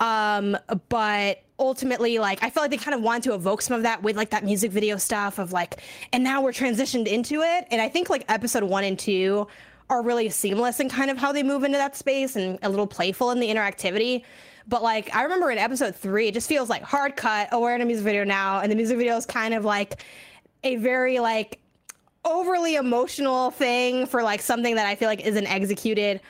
Um, but ultimately, like, I felt like they kind of wanted to evoke some of that with like that music video stuff of like, and now we're transitioned into it. And I think like episode one and two are really seamless in kind of how they move into that space and a little playful in the interactivity. But like I remember in episode three, it just feels like hard cut. Oh, we're in a music video now, and the music video is kind of like a very like overly emotional thing for like something that I feel like isn't executed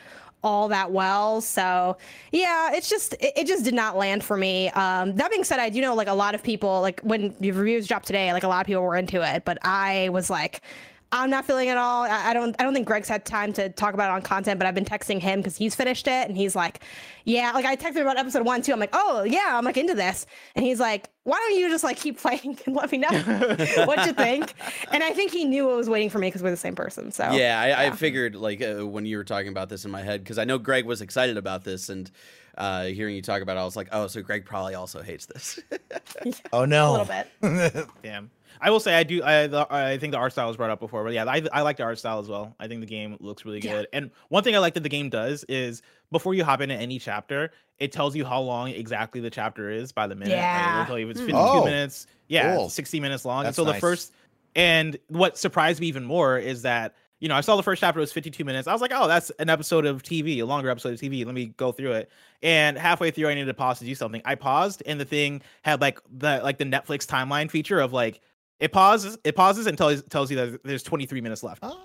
all that well. So yeah, it's just it, it, just did not land for me. Um, that being said, I do know like a lot of people like when the reviews dropped today, like a lot of people were into it, but I was like I'm not feeling it at all. I, I don't. I don't think Greg's had time to talk about it on content, but I've been texting him because he's finished it, and he's like, "Yeah." Like I texted him about episode one too. I'm like, "Oh yeah," I'm like into this, and he's like, "Why don't you just like keep playing and let me know what you think?" And I think he knew what was waiting for me because we're the same person. So yeah, I, yeah. I figured like uh, when you were talking about this in my head because I know Greg was excited about this and. Uh, hearing you talk about it, I was like, oh, so Greg probably also hates this. oh no, a little bit. Damn. I will say I do. I I think the art style was brought up before, but yeah, I I like the art style as well. I think the game looks really good. Yeah. And one thing I like that the game does is before you hop into any chapter, it tells you how long exactly the chapter is by the minute. Yeah. It'll tell you if it's hmm. 52 oh, minutes. Yeah, cool. 60 minutes long. That's and so nice. the first and what surprised me even more is that you know, I saw the first chapter was 52 minutes. I was like, oh, that's an episode of TV, a longer episode of TV. Let me go through it. And halfway through, I needed to pause to do something. I paused, and the thing had like the like the Netflix timeline feature of like it pauses. It pauses and tells tells you that there's 23 minutes left. Oh.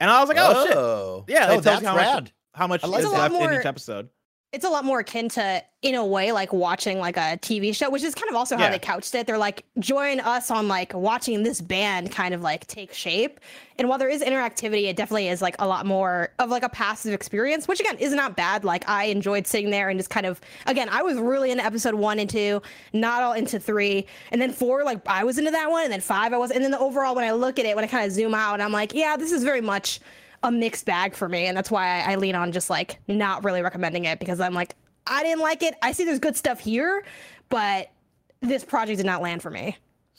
And I was like, oh, oh. shit. Yeah, oh, it tells you how rad. much how much is left more, in each episode it's a lot more akin to in a way like watching like a tv show which is kind of also how yeah. they couched it. They're like join us on like watching this band kind of like take shape. And while there is interactivity it definitely is like a lot more of like a passive experience which again is not bad. Like i enjoyed sitting there and just kind of again i was really into episode one and two not all into three and then four like i was into that one and then five i was and then the overall when i look at it when i kind of zoom out i'm like yeah this is very much a mixed bag for me, and that's why I, I lean on just like not really recommending it because I'm like I didn't like it. I see there's good stuff here, but this project did not land for me.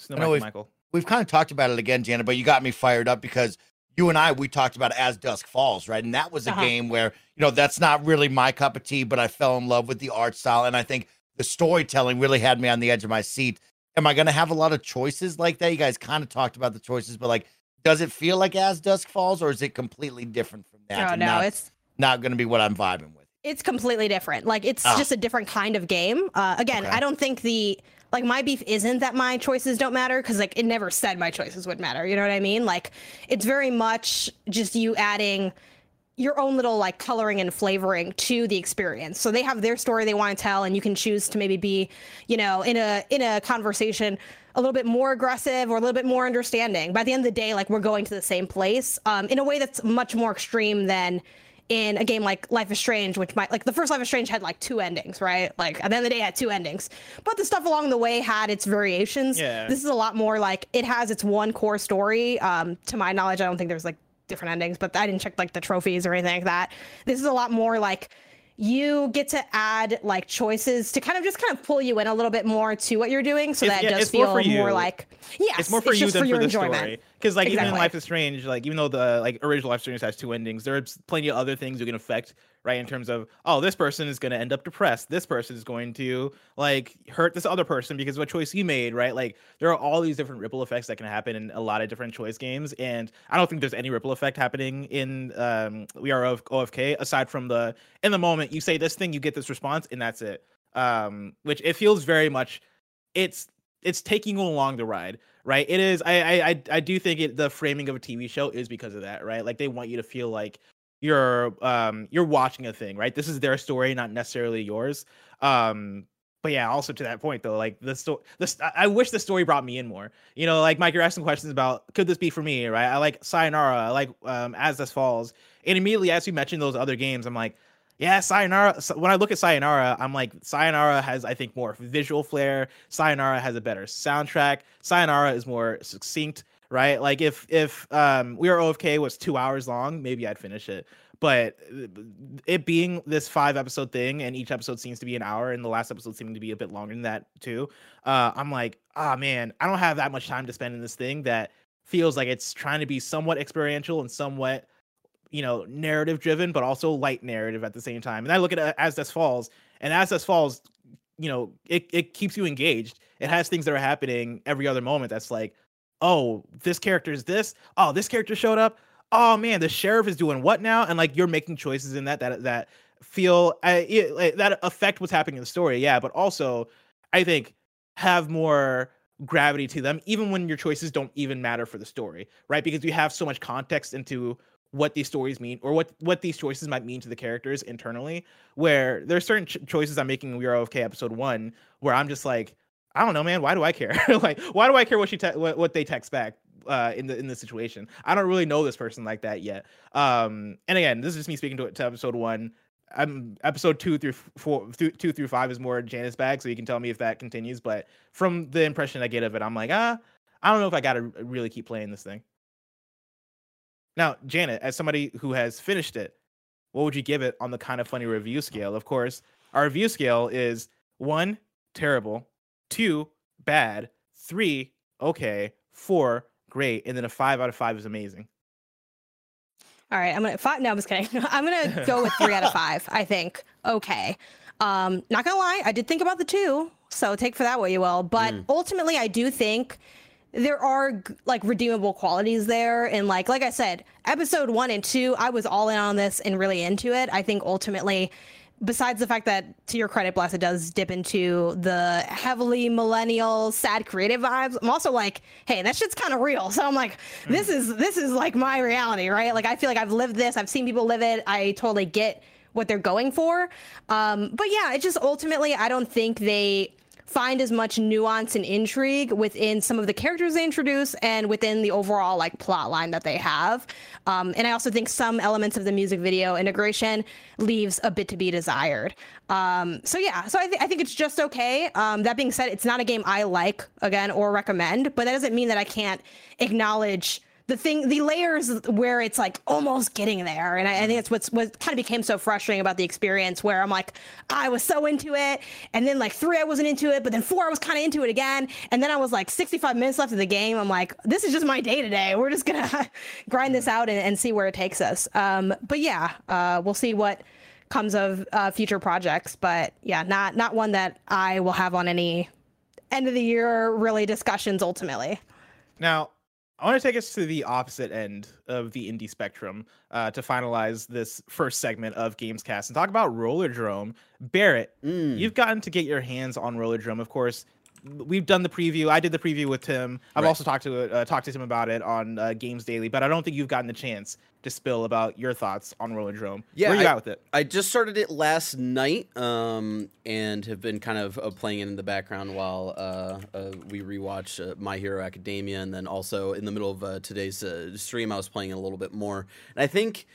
No, Michael, we've, Michael. we've kind of talked about it again, Janet, but you got me fired up because you and I we talked about As Dusk Falls, right? And that was a uh-huh. game where you know that's not really my cup of tea, but I fell in love with the art style, and I think the storytelling really had me on the edge of my seat. Am I going to have a lot of choices like that? You guys kind of talked about the choices, but like does it feel like As Dusk Falls, or is it completely different from that? Oh no, not, it's not going to be what I'm vibing with. It's completely different. Like it's ah. just a different kind of game. Uh, again, okay. I don't think the like my beef isn't that my choices don't matter because like it never said my choices would matter. You know what I mean? Like it's very much just you adding your own little like coloring and flavoring to the experience. So they have their story they want to tell and you can choose to maybe be, you know, in a in a conversation a little bit more aggressive or a little bit more understanding. By the end of the day, like we're going to the same place um, in a way that's much more extreme than in a game like Life is Strange, which might like the first Life is Strange had like two endings, right? Like at the end of the day, had two endings, but the stuff along the way had its variations. Yeah. This is a lot more like it has its one core story. Um, to my knowledge, I don't think there's like different endings, but I didn't check like the trophies or anything like that. This is a lot more like you get to add like choices to kind of just kind of pull you in a little bit more to what you're doing so it's, that it does feel more, more, like yes it's more for you than for, for the enjoyment. story because like exactly. even in life is strange like even though the like original life is strange has two endings there's plenty of other things you can affect right in terms of oh this person is going to end up depressed. This person is going to like hurt this other person because of a choice you made right? Like there are all these different ripple effects that can happen in a lot of different choice games and i don't think there's any ripple effect happening in um we are of ofk aside from the in the moment you say this thing you get this response and that's it. Um which it feels very much it's it's taking you along the ride right? It is i i i do think it the framing of a tv show is because of that right? Like they want you to feel like you're um you're watching a thing, right? This is their story, not necessarily yours. Um, but yeah, also to that point though, like the story, this I wish the story brought me in more. You know, like Mike, you're asking questions about could this be for me, right? I like Sayonara, I like um As Dusk Falls, and immediately as you mentioned those other games, I'm like, yeah, Sayonara. When I look at Sayonara, I'm like, Sayonara has, I think, more visual flair. Sayonara has a better soundtrack. Sayonara is more succinct, right? Like if if um We Are OFK was two hours long, maybe I'd finish it. But uh, it being this five episode thing, and each episode seems to be an hour, and the last episode seemed to be a bit longer than that too. Uh, I'm like, ah, oh, man, I don't have that much time to spend in this thing that feels like it's trying to be somewhat experiential and somewhat you know, narrative driven, but also light narrative at the same time. And I look at uh, As Dusk Falls, and As Dusk Falls, you know, it, it keeps you engaged. It has things that are happening every other moment that's like, oh, this character is this. Oh, this character showed up. Oh man, the sheriff is doing what now? And like you're making choices in that that that feel uh, it, that affect what's happening in the story. Yeah, but also I think have more gravity to them even when your choices don't even matter for the story right because you have so much context into what these stories mean or what what these choices might mean to the characters internally where there's certain ch- choices i'm making in we are OFK episode one where i'm just like i don't know man why do i care? Like why do i care what she te- what, what they text back uh, in the in the situation? I don't really know this person like that yet. Um and again this is just me speaking to, to episode one. I'm episode two through four th- two through five is more Janet's bag so you can tell me if that continues but from the impression i get of it i'm like ah i don't know if i gotta really keep playing this thing. Now, Janet, as somebody who has finished it, what would you give it on the Kinda Funny review scale? Of course, our review scale is one, terrible, two, bad, three, okay, four, great, and then a five out of five is amazing. All right, I'm gonna five. No, I'm just kidding. I'm gonna go with three out of five. I think okay. Um, not gonna lie, I did think about the two, so take for that what you will. But mm. ultimately, I do think there are like redeemable qualities there and like like i said episode one and two i was all in on this and really into it i think ultimately besides the fact that to your credit bless it does dip into the heavily millennial sad creative vibes i'm also like hey that shit's kind of real. So i'm like this mm. is this is like my reality right? Like i feel like i've lived this i've seen people live it i totally get what they're going for. Um but yeah it just ultimately i don't think they find as much nuance and intrigue within some of the characters they introduce and within the overall like plot line that they have. Um, and I also think some elements of the music video integration leaves a bit to be desired. Um, so yeah, so I, th- I think it's just okay. Um, that being said, it's not a game I like again or recommend, but that doesn't mean that I can't acknowledge the thing, the layers where it's like almost getting there. And I, I think it's what's what kind of became so frustrating about the experience where I'm like, I was so into it. And then like three, I wasn't into it, but then four, I was kind of into it again. And then I was like 65 minutes left of the game. I'm like, this is just my day today. We're just going to grind this out and, and, see where it takes us. Um, but yeah, uh, we'll see what comes of uh, future projects. But yeah, not, not one that I will have on any end of the year really discussions ultimately. Now, I want to take us to the opposite end of the indie spectrum uh, to finalize this first segment of Gamescast and talk about Rollerdrome. Barrett, mm. you've gotten to get your hands on Rollerdrome. Of course, we've done the preview. I did the preview with Tim. I've right. also talked to uh, talked to Tim about it on uh, Games Daily, but I don't think you've gotten the chance to spill about your thoughts on Rollerdrome. Yeah, where you I, at with it? I just started it last night, um, and have been kind of uh, playing it in the background while uh, uh, we rewatch uh, My Hero Academia, and then also in the middle of uh, today's uh, stream, I was playing it a little bit more. And I think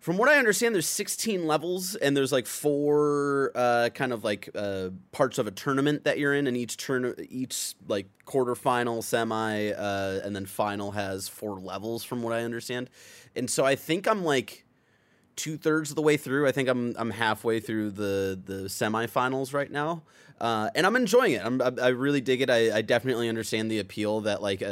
from what I understand, there's 16 levels, and there's like four uh, kind of like uh, parts of a tournament that you're in, and each turn, each like quarterfinal, semi, uh, and then final has four levels, from what I understand. And so I think I'm like two thirds of the way through. I think I'm I'm halfway through the the semifinals right now. Uh, and I'm enjoying it. I'm, I, really dig it. I, I, definitely understand the appeal that like uh,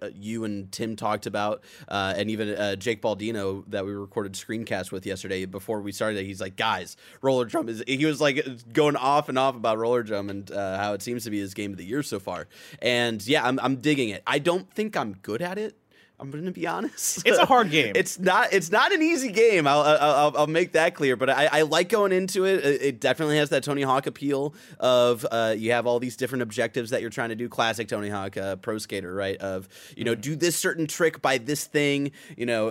uh, you and Tim talked about, uh, and even uh, Jake Baldino that we recorded screencast with yesterday before we started. He's like, guys, Rollerdrome is. He was like going off and off about Rollerdrome and uh, how it seems to be his game of the year so far. And yeah, I'm, I'm digging it. I don't think I'm good at it. I'm going to be honest. It's a hard game. it's not. It's not an easy game. I'll I'll, I'll make that clear. But I, I, like going into it. It definitely has that Tony Hawk appeal of uh, you have all these different objectives that you're trying to do. Classic Tony Hawk uh, Pro Skater, right? Of you know, do this certain trick by this thing. You know, uh,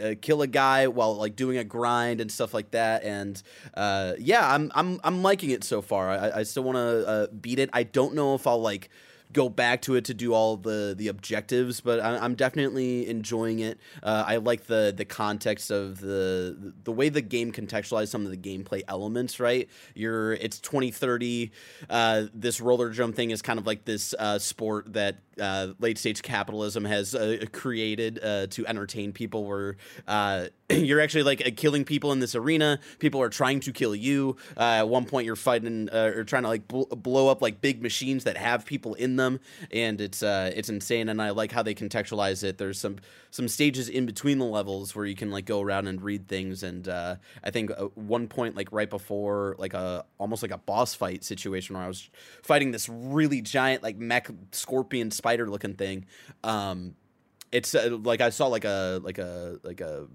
uh, uh kill a guy while like doing a grind and stuff like that. And uh, yeah, I'm I'm I'm liking it so far. I, I still want to beat it. I don't know if I'll like go back to it to do all the the objectives, but I, am definitely enjoying it. Uh, I like the the context of the the way the game contextualized some of the gameplay elements. Right, you're it's 2030. Uh, this roller jump thing is kind of like this uh, sport that uh, late stage capitalism has uh, created uh, to entertain people, where you're actually like killing people in this arena. People are trying to kill you. at one point, you're fighting or trying to like bl- blow up like big machines that have people in them, and it's uh, it's insane. And I like how they contextualize it. There's some some stages in between the levels where you can like go around and read things. And uh, I think uh, one point like right before like a almost like a boss fight situation where I was fighting this really giant like mech scorpion spider looking thing. Um, it's uh, like I saw like a like a like a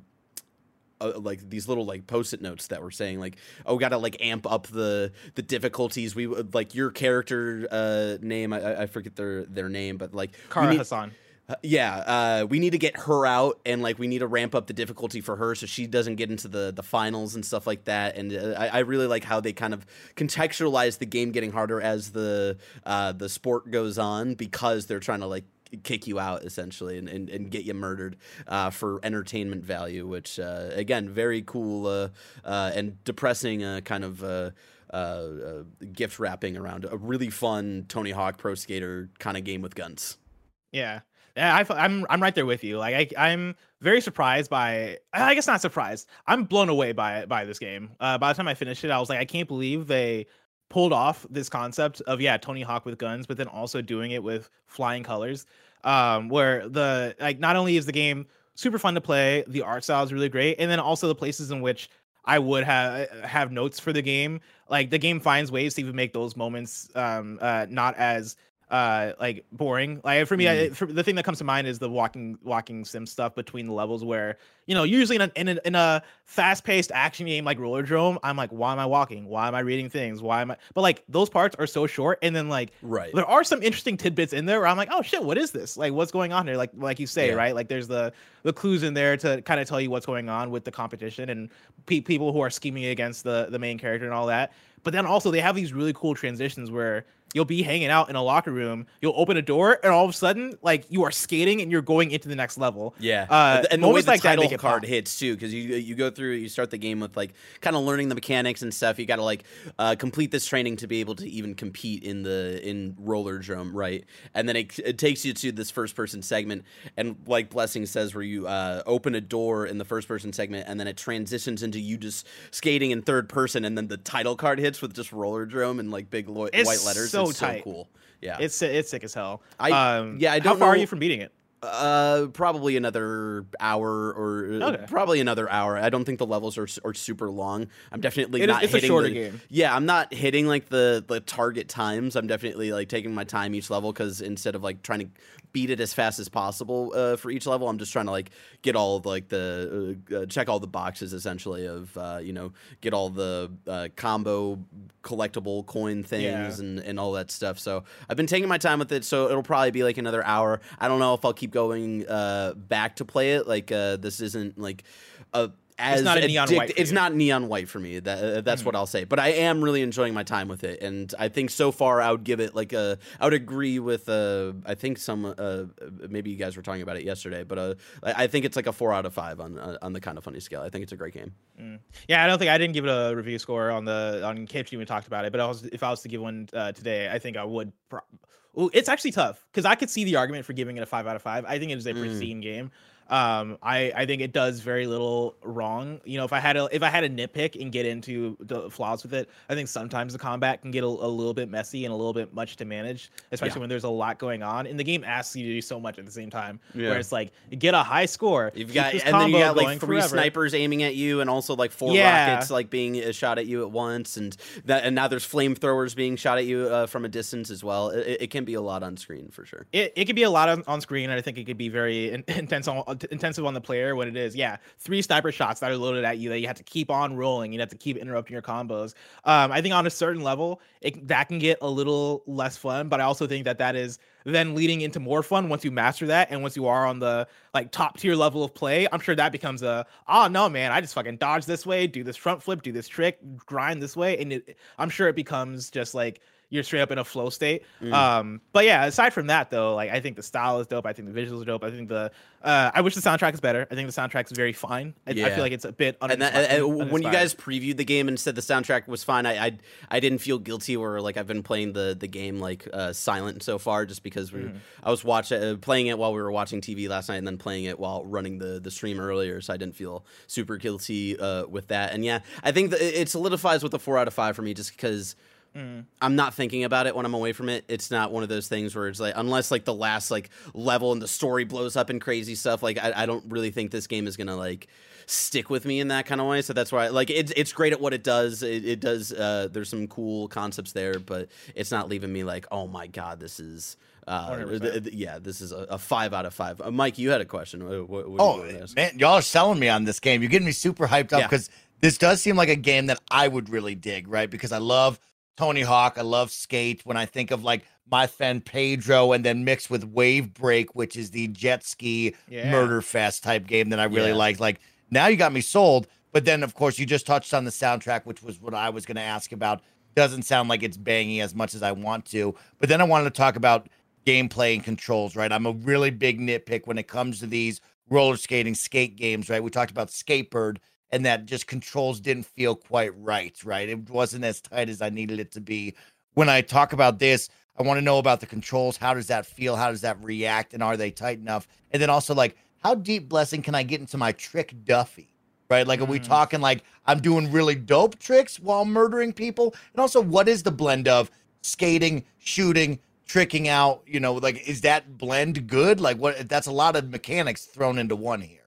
uh, like these little like post-it notes that were saying like oh we gotta like amp up the the difficulties. We would like your character uh name i, I forget their their name but like Kara need, Hassan. Uh, yeah uh we need to get her out and like we need to ramp up the difficulty for her so she doesn't get into the the finals and stuff like that. And uh, I, I really like how they kind of contextualize the game getting harder as the uh the sport goes on because they're trying to like kick you out essentially and, and, and get you murdered uh, for entertainment value, which uh, again, very cool uh, uh and depressing uh, kind of uh, gift wrapping around a really fun Tony Hawk Pro Skater kind of game with guns. Yeah. Yeah, I, am I'm, I'm right there with you. Like I, I'm very surprised by. I guess not surprised. I'm blown away by by this game. by the time I finished it, I was like, I can't believe they pulled off this concept of yeah Tony Hawk with guns, but then also doing it with flying colors. Um, where the like not only is the game super fun to play, the art style is really great, and then also the places in which I would have have notes for the game. Like the game finds ways to even make those moments um, uh, not as uh like boring. Like for me mm. I, for, the thing that comes to mind is the walking walking sim stuff between the levels where you know usually in a, in a, in a fast-paced action game like Rollerdrome i'm like why am i walking? Why am i reading things? Why am i but like those parts are so short and then like right. there are some interesting tidbits in there where i'm like oh shit what is this? Like what's going on here? Like like you say yeah. right? Like there's the the clues in there to kind of tell you what's going on with the competition and pe- people who are scheming against the the main character and all that. But then also they have these really cool transitions where you'll be hanging out in a locker room, you'll open a door, and all of a sudden, like you are skating and you're going into the next level. Yeah, uh, and the way the like title that, card hits too, because you you go through, you start the game with like kind of learning the mechanics and stuff. You got to like uh, complete this training to be able to even compete in the in Rollerdrome, right? And then it, it takes you to this first person segment, and like Blessing says, where you uh, open a door in the first person segment, and then it transitions into you just skating in third person, and then the title card hits with just Rollerdrome and like big lo- white letters. So it's tight. so cool. Yeah, it's it's sick as hell. I um, yeah, I don't. How far know, are you from beating it? Uh, probably another hour or uh, okay. probably another hour. I don't think the levels are are super long. I'm definitely it not is, hitting a shorter the, game. Yeah, I'm not hitting like the the target times. I'm definitely like taking my time each level because instead of like trying to beat it as fast as possible uh, for each level, I'm just trying to like get all of like the uh, uh check all the boxes essentially of uh, you know get all the uh, combo collectible coin things yeah. and and all that stuff. So I've been taking my time with it. So it'll probably be like another hour. I don't know if I'll keep going uh, back to play it. Like uh, this isn't like a as it's not neon white. It's not neon white for me. That uh, that's mm-hmm. what I'll say. But I am really enjoying my time with it, and I think so far I would give it like a. I would agree with. Uh, I think some. Uh, maybe you guys were talking about it yesterday, but uh, I think it's like a four out of five on uh, on the Kinda Funny scale. I think it's a great game. Mm. Yeah, I don't think I didn't give it a review score on the on KFG. We talked about it, but I was if I was to give one uh, today, I think I would. Pro- Ooh, it's actually tough because I could see the argument for giving it a five out of five. I think it is a mm. pristine mm. game um i i think it does very little wrong you know if i had a if i had a nitpick and get into the flaws with it i think sometimes the combat can get a, a little bit messy and a little bit much to manage especially yeah. when there's a lot going on and the game asks you to do so much at the same time yeah. where it's like get a high score you've got and then you got like three forever. snipers aiming at you and also like four yeah. rockets like being shot at you at once and that and now there's flamethrowers being shot at you uh, from a distance as well it, it, can be a lot on screen for sure it, it can be a lot on, on screen and i think it could be very in, intense on intensive on the player when it is. Yeah three sniper shots that are loaded at you that you have to keep on rolling you have to keep interrupting your combos. Um i think on a certain level it, that can get a little less fun but i also think that that is then leading into more fun once you master that and once you are on the like top tier level of play i'm sure that becomes a oh no man i just fucking dodge this way do this front flip do this trick grind this way and it, i'm sure it becomes just like you're straight up in a flow state. Mm. Um, but yeah, aside from that though, like I think the style is dope. I think the visuals are dope. I think the uh, I wish the soundtrack is better. I think the soundtrack is very fine. I, I feel like it's a bit and, that, uninspired- and- and when you guys previewed the game and said the soundtrack was fine, I I, I didn't feel guilty or like I've been playing the the game like uh, silent so far just because we Mm-hmm. I was watching uh, playing it while we were watching TV last night and then playing it while running the the stream earlier, so I didn't feel super guilty uh, with that. And yeah, I think that it solidifies with a four out of five for me just because. Mm. I'm not thinking about it when I'm away from it. It's not one of those things where it's like, unless like the last like level and the story blows up and crazy stuff. Like, I, I don't really think this game is gonna like stick with me in that kind of way. So that's why, like, it's it's great at what it does. It, it does. Uh, there's some cool concepts there, but it's not leaving me like, oh my god, this is. Uh, th- th- yeah, this is a, a five out of five. Uh, Mike, you had a question. What, what, what Oh you man, y'all are selling me on this game. You're getting me super hyped up Yeah. because this does seem like a game that I would really dig, right? Because I love Tony Hawk, I love Skate. When I think of like my friend Pedro, and then mixed with Wave Break, which is the jet ski Yeah. murder fest type game that I really Yeah. like. Like now you got me sold. But then of course you just touched on the soundtrack, which was what I was going to ask about. Doesn't sound like it's banging as much as I want to. But then I wanted to talk about gameplay and controls, right? I'm a really big nitpick when it comes to these roller skating skate games, right? We talked about Skatebird and that just controls didn't feel quite right, right? It wasn't as tight as I needed it to be. When I talk about this, I want to know about the controls. How does that feel? How does that react? And are they tight enough? And then also, like, how deep blessing can I get into my trick Duffy? Right? Like, are we Mm. talking like I'm doing really dope tricks while murdering people? And also, what is the blend of skating, shooting, tricking out? You know, like, is that blend good? Like, what? That's a lot of mechanics thrown into one here.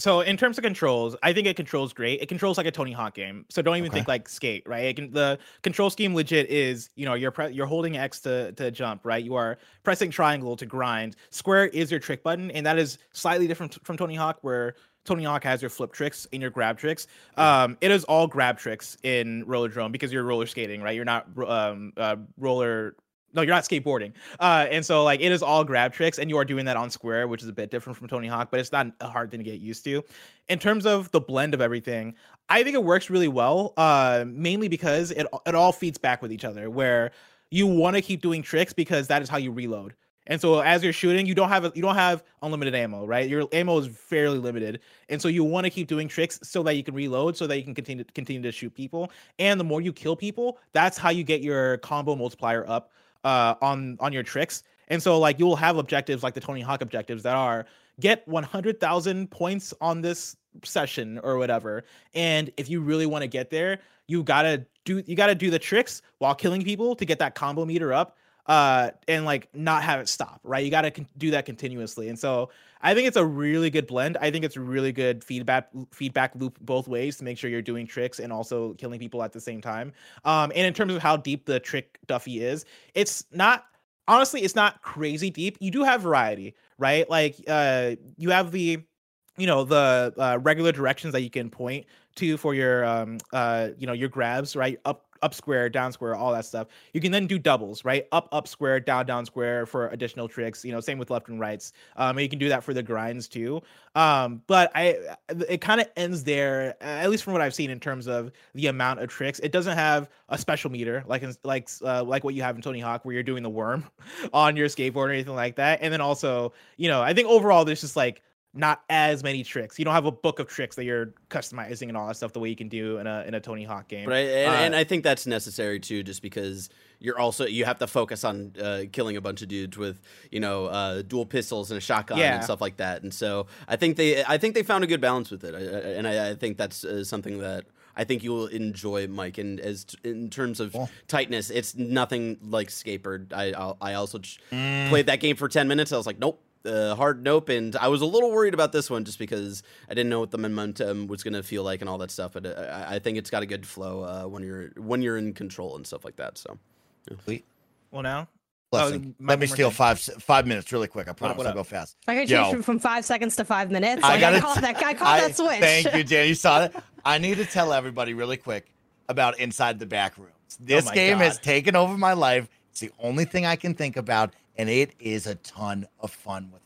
So in terms of controls, I think it controls great. It controls like a Tony Hawk game. So don't even Okay. think like skate, right? Can, the control scheme legit is, you know, you're pre- you're holding X to to jump, right? You are pressing triangle to grind. Square is your trick button, and that is slightly different from Tony Hawk, where Tony Hawk has your flip tricks and your grab tricks. Um, it is all grab tricks in Rollerdrome because you're roller skating, right? You're not um uh, roller. No, you're not skateboarding. Uh, and so like it is all grab tricks, and you are doing that on square, which is a bit different from Tony Hawk, but it's not a hard thing to get used to. In terms of the blend of everything, I think it works really well. Uh, mainly because it it all feeds back with each other, where you want to keep doing tricks because that is how you reload. And so as you're shooting, you don't have a, you don't have unlimited ammo, right? Your ammo is fairly limited, and so you want to keep doing tricks so that you can reload, so that you can continue continue to shoot people. And the more you kill people, that's how you get your combo multiplier up uh, on on your tricks. And so like you will have objectives like the Tony Hawk objectives that are get 100,000 points on this session or whatever. And if you really want to get there, you got to do you got to do the tricks while killing people to get that combo meter up uh and like not have it stop, right? You got to con- do that continuously. And so I think it's a really good blend. I think it's really good feedback feedback loop both ways to make sure you're doing tricks and also killing people at the same time. Um and in terms of how deep the trick Duffy is, it's not honestly it's not crazy deep. You do have variety, right? Like uh you have the you know the uh, regular directions that you can point to for your um uh you know your grabs right up up square down square all that stuff. You can then do doubles right? Up up square down down square for additional tricks you know same with left and rights. Um and you can do that for the grinds too. Um but i it kind of ends there at least from what i've seen in terms of the amount of tricks. It doesn't have a special meter like in, like uh, like what you have in tony hawk where you're doing the worm on your skateboard or anything like that. And then also you know i think overall there's just like not as many tricks. You don't have a book of tricks that you're customizing and all that stuff the way you can do in a in a Tony Hawk game. But I, and, Uh, and I think that's necessary too, just because you're also you have to focus on uh, killing a bunch of dudes with you know uh, dual pistols and a shotgun Yeah. and stuff like that. And so I think they I think they found a good balance with it, I, I- and I, I think that's uh, something that. I think you will enjoy, Mike. And as t- in terms of tightness, it's nothing like Skatebird. I I'll, I also ch- Mm. played that game for ten minutes. I was like, nope, uh, hard nope. And I was a little worried about this one just because I didn't know what the momentum was going to feel like and all that stuff. But uh, I, I think it's got a good flow uh, when you're when you're in control and stuff like that. So Sweet. well, now Blessing. my- Let me steal thing. five five minutes really quick. I promise what I'll go fast. I could Yo. change from- from five seconds to five minutes. I Like, gotta I call that. I call I- that switch. Thank you, Dan. You saw it. I need to tell everybody really quick about Inside the Backrooms. This my game has taken over my life. It's the only thing I can think about, and it is a ton of fun with.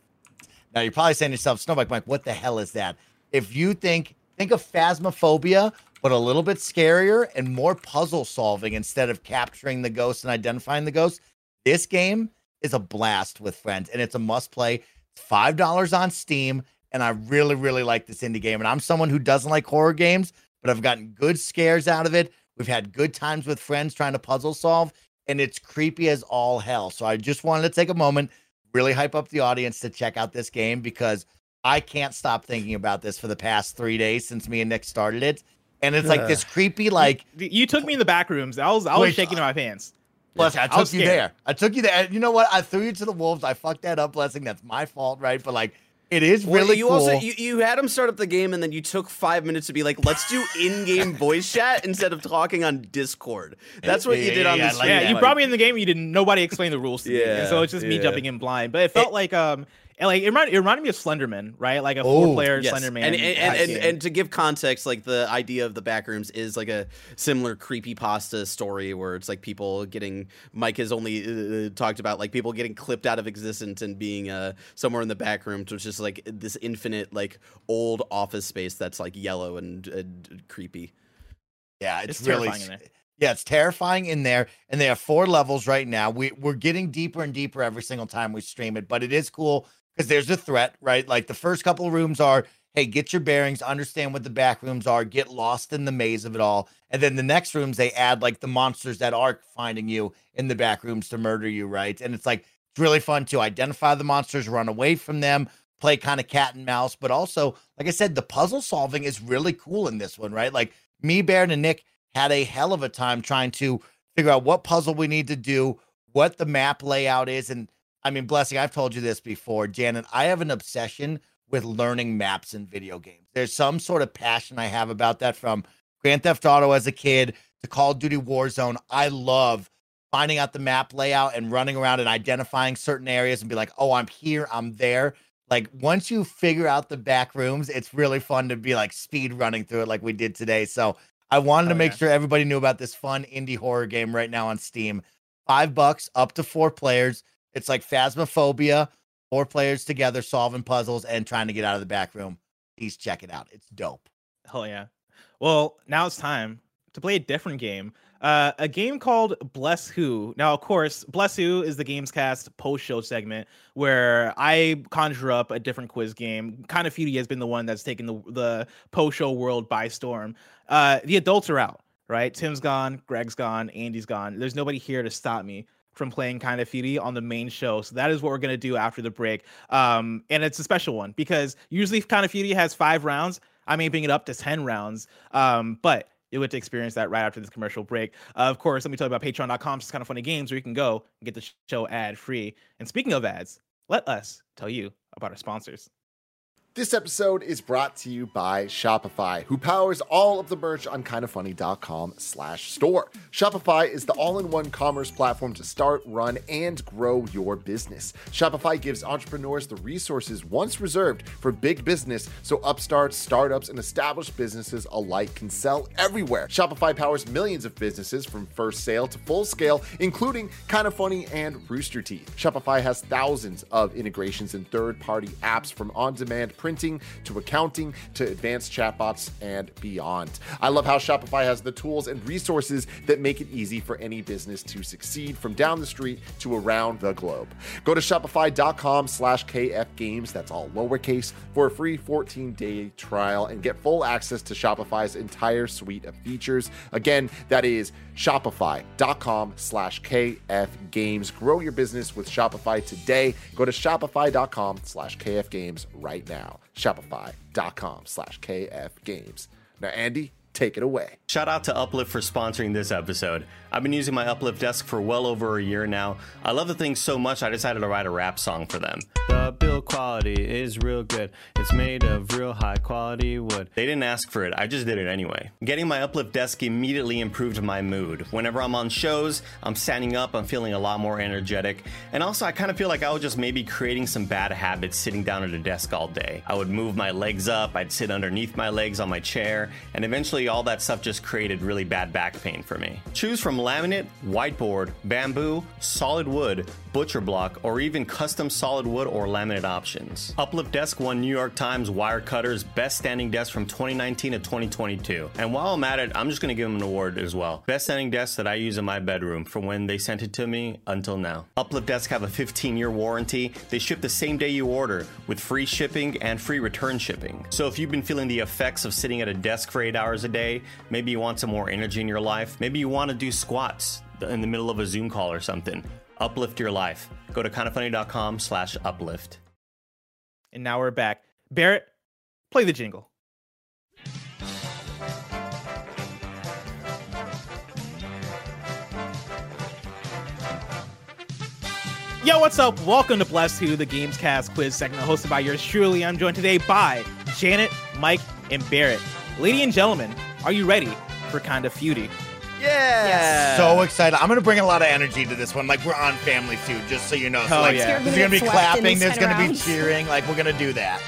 Now you're probably saying to yourself, Snowbike Mike, what the hell is that? If you think think of phasmophobia, but a little bit scarier and more puzzle solving instead of capturing the ghost and identifying the ghost. This game is a blast with friends and it's a must play. it's Five dollars on Steam, and I really, really like this indie game. And I'm someone who doesn't like horror games, but I've gotten good scares out of it. We've had good times with friends trying to puzzle solve, and it's creepy as all hell. So I just wanted to take a moment, really hype up the audience to check out this game because I can't stop thinking about this for the past three days since me and Nick started it. And it's like this creepy, like You took me in the back rooms. I was I was shaking in my pants. Blessing, I I took you scared. there. I took you there. You know what? I threw you to the wolves. I fucked that up, Blessing. That's my fault, right? But like, it is Well, really you cool. also you, you had him start up the game and then you took five minutes to be like, let's do in-game voice chat instead of talking on Discord. That's what you Yeah, did on yeah, the stream. yeah, you brought me in the game. You didn't. Nobody explained the rules to me, and so it's just me jumping in blind. But it felt like um, and, like it reminded, it reminded me of Slenderman, right? Like a Oh, four-player Yes. Slenderman. And and, and, and, and to give context, like the idea of the backrooms is like a similar creepy pasta story where it's like people getting Mike has only uh, talked about like people getting clipped out of existence and being uh somewhere in the back rooms, which is like this infinite like old office space that's like yellow and, and creepy. Yeah, it's, It's really terrifying yeah, it's terrifying in there, and they have four levels right now. We we're getting deeper and deeper every single time we stream it, but it is cool because there's a threat, right? Like the first couple of rooms are, hey, get your bearings, understand what the back rooms are, get lost in the maze of it all, and then the next rooms they add like the monsters that are finding you in the back rooms to murder you, right? And it's like it's really fun to identify the monsters, run away from them, play kind of cat and mouse, but also, like I said, the puzzle solving is really cool in this one, right? Like me, Barrett, and Nick had a hell of a time trying to figure out what puzzle we need to do, what the map layout is. And I mean, Blessing, I've told you this before, Janet, I have an obsession with learning maps in video games. There's some sort of passion I have about that from Grand Theft Auto as a kid to Call of Duty Warzone. I love finding out the map layout and running around and identifying certain areas and be like, oh, I'm here, I'm there. Like once you figure out the back rooms, it's really fun to be like speed running through it like we did today. So I wanted to Oh, make yeah. sure everybody knew about this fun indie horror game right now on Steam. Five bucks, up to four players. It's like Phasmophobia, four players together solving puzzles and trying to get out of the back room. Please check it out. It's dope. Hell yeah. Well, now it's time to play a different game. Uh, a game called Bless Who. Now, of course, Bless Who is the Gamescast post show segment where I conjure up a different quiz game. Kinda Feudy has been the one that's taken the, the post show world by storm. Uh, the adults are out, right? Tim's gone, Greg's gone, Andy's gone. There's nobody here to stop me from playing Kinda Feudy on the main show. So that is what we're gonna do after the break. Um, and it's a special one because usually Kinda Feudy has five rounds. I'm aiming it up to 10 rounds. Um, but you'll get to experience that right after this commercial break. Uh, of course, let me tell you about patreon.com. It's Kinda Funny Games where you can go and get the show ad free. And speaking of ads, let us tell you about our sponsors. This episode is brought to you by Shopify, who powers all of the merch on kindafunny.com slash store. Shopify is the all-in-one commerce platform to start, run, and grow your business. Shopify gives entrepreneurs the resources once reserved for big business so upstarts, startups, and established businesses alike can sell everywhere. Shopify powers millions of businesses from first sale to full scale, including Kinda Funny and Rooster Teeth. Shopify has thousands of integrations and third-party apps from on-demand printing to accounting to advanced chatbots and beyond. I love how Shopify has the tools and resources that make it easy for any business to succeed from down the street to around the globe. Go to shopify.com slash kfgames, that's all lowercase, for a free 14-day trial and get full access to Shopify's entire suite of features. Again, that is shopify.com slash kfgames. Grow your business with Shopify today. Go to shopify.com slash kfgames right now. Shopify.com slash kfgames. Now, Andy, take it away. Shout out to Uplift for sponsoring this episode. I've been using my Uplift desk for well over a year now. I love the thing so much I decided to write a rap song for them. The build quality is real good. It's made of real high quality wood. They didn't ask for it, I just did it anyway. Getting my Uplift desk immediately improved my mood. Whenever I'm on shows, I'm standing up, I'm feeling a lot more energetic. And also, I kind of feel like I was just maybe creating some bad habits sitting down at a desk all day. I would move my legs up, I'd sit underneath my legs on my chair, and eventually all that stuff just created really bad back pain for me. Choose from laminate, whiteboard, bamboo, solid wood, butcher block, or even custom solid wood or laminate options. Uplift Desk won New York Times Wirecutter's Best Standing Desk from 2019 to 2022. And while I'm at it, I'm just to give them an award as well. Best standing desk that I use in my bedroom from when they sent it to me until now. Uplift Desk have a 15 year warranty. They ship the same day you order with free shipping and free return shipping. So if you've been feeling the effects of sitting at a desk for eight hours a maybe you want some more energy in your life, maybe you want to do squats in the middle of a Zoom call or something. Uplift your life. Go to kindafunny.com slash uplift. And now we're back. Barrett, play the jingle. Yo, what's up? Welcome to Blessed Who, the Gamescast quiz segment hosted by yours truly. I'm joined today by Janet, Mike, and Barrett. Ladies and gentlemen, are you ready for Kinda Feudy? Yeah. So excited. I'm going to bring a lot of energy to this one. Like, we're on Family Feud, just so you know. So, Hell like, yeah. there's going to be clapping, there's going to be cheering. Like, we're going to do that.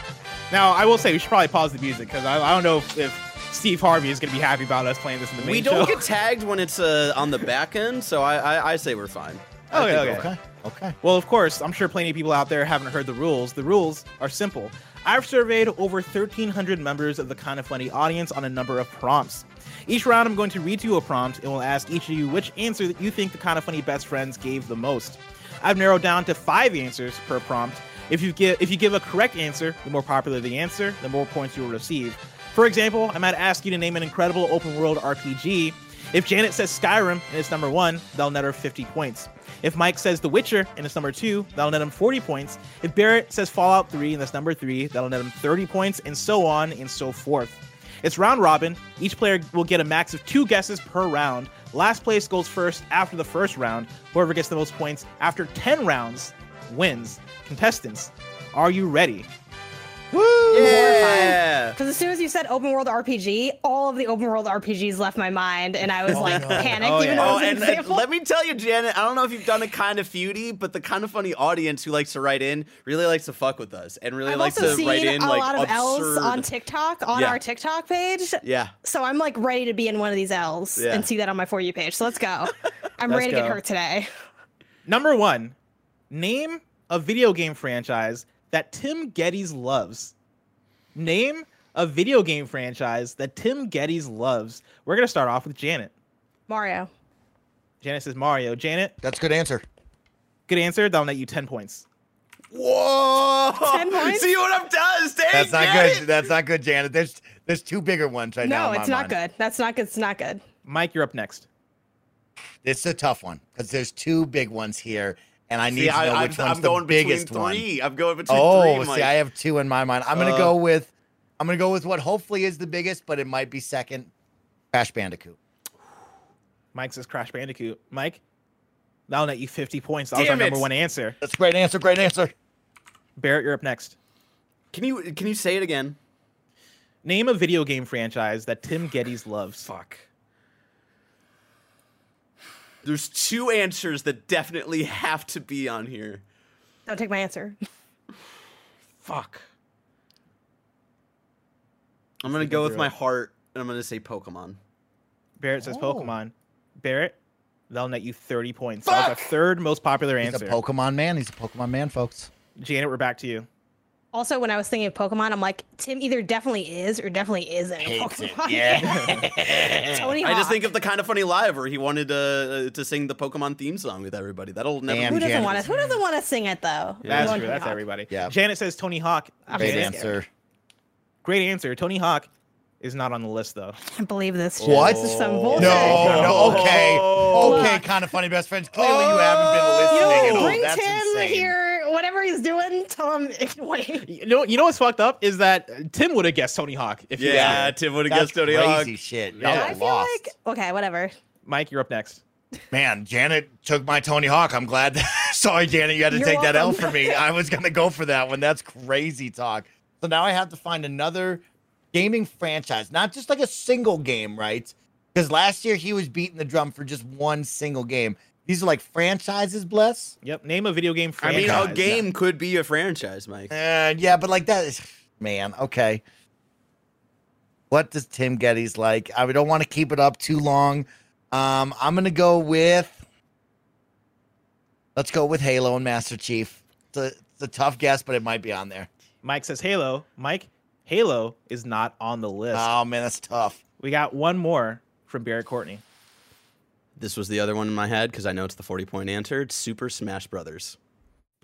Now, I will say we should probably pause the music because I, I don't know if, if Steve Harvey is going to be happy about us playing this in the main we don't show. get tagged when it's uh, on the back end, so I, I, I say we're fine. I Okay, okay. Okay. Okay. Well, of course, I'm sure plenty of people out there haven't heard the rules. The rules are simple. I've surveyed over 1,300 members of the Kinda Funny audience on a number of prompts. Each round, I'm going to read to you a prompt and will ask each of you which answer that you think the Kinda Funny best friends gave the most. I've narrowed down to five answers per prompt. If you give if you give a correct answer, the more popular the answer, the more points you will receive. For example, I might ask you to name an incredible open world RPG. If Janet says Skyrim and it's number one, they'll net her 50 points. If Mike says The Witcher and it's number two, that'll net him 40 points. If Barrett says Fallout 3 and that's number three, that'll net him 30 points, and so on and so forth. It's round robin. Each player will get a max of two guesses per round. Last place goes first after the first round. Whoever gets the most points after 10 rounds wins. Contestants, are you ready? Yeah. Because as soon as you said open world RPG, all of the open world RPGs left my mind, and I was oh like panicked. Oh, even yeah. though Oh, an and, and let me tell you, Janet, I don't know if you've done a Kinda Feudy, but the Kinda Funny audience who likes to write in really likes to fuck with us and really I've likes to write in a like lot of absurd. L's on TikTok on Yeah. our TikTok page. yeah. So I'm like ready to be in one of these L's Yeah. and see that on my for you page. So let's go. I'm Let's ready to get hurt today. Number one, name a video game franchise that Tim Gettys loves. Name a video game franchise that Tim Gettys loves. We're gonna start off with Janet. Mario. Janet says Mario. Janet, That's a good answer. good answer. That'll net you ten points. Whoa! 10 points? See what I've done? Dang, That's not Janet. good. That's not good, Janet. There's there's two bigger ones right now. No, it's my not mind. good. That's not good. It's not good. Mike, you're up next. It's a tough one because there's two big ones here, and I need See, to know I, which I'm, one's I'm the going between biggest one. three. I'm going between Oh, three. see, Mike. I have two in my mind. I'm gonna Uh. go with, I'm gonna go with what hopefully is the biggest, but it might be second. Crash Bandicoot. Mike says Crash Bandicoot. Mike, that'll net you 50 points. That was our it. number one answer. That's a great answer. Great answer. Barrett, you're up next. Can you can you say it again? Name a video game franchise that Tim Gettys loves. Fuck. There's two answers that definitely have to be on here. Don't take my answer. Fuck. I'm gonna go with my heart, and I'm gonna say Pokemon. Barrett says Oh. Pokemon. Barrett, that'll net you 30 points. That was our third most popular He's answer. a Pokemon man. He's a Pokemon man, folks. Janet, we're back to you. Also, when I was thinking of Pokemon, I'm like, Tim either definitely is or definitely isn't a Hates it. Pokemon. Yeah. Tony I just think of the Kinda Funny live where he wanted uh, to sing the Pokemon theme song with everybody. That'll never. Damn, who doesn't want to? Who doesn't want to sing it though? That's true. That's Hawk. everybody. Yeah. Janet says Tony Hawk. I'm Great just Janet, answer. Great answer. Tony Hawk is not on the list though. I can't believe this. shit. What? This is some bullshit. No, no, okay. Oh. Okay, Look. Kinda Funny best friends. Clearly you haven't been You listening know, at all. bring That's Tim insane. here. Whatever he's doing, tell him. Wait. You know, you know what's fucked up is that Tim would have guessed Tony Hawk if he Yeah, here. Tim would have guessed Tony Hawk. crazy shit. Y'all Yeah. I feel lost. like okay, whatever. Mike, you're up next. Man, Janet took my Tony Hawk. I'm glad. That, sorry, Janet, you had to You're take that L for me. I was gonna go for that one. That's crazy talk. So now I have to find another gaming franchise, not just like a single game, right? Because last year he was beating the drum for just one single game. These are like franchises, bless. Yep. Name a video game franchise. I mean, a game could be a franchise, Mike. Uh, yeah, but like that is, man, okay. What does Tim Gettys like? I don't want to keep it up too long. Um, I'm gonna go with. Let's go with Halo and Master Chief. It's a, It's a tough guess, but it might be on there. Mike says Halo. Mike, Halo is not on the list. Oh man, that's tough. we got one more from Barrett Courtney. This was the other one in my head because I know it's the 40 point answer. It's Super Smash Brothers.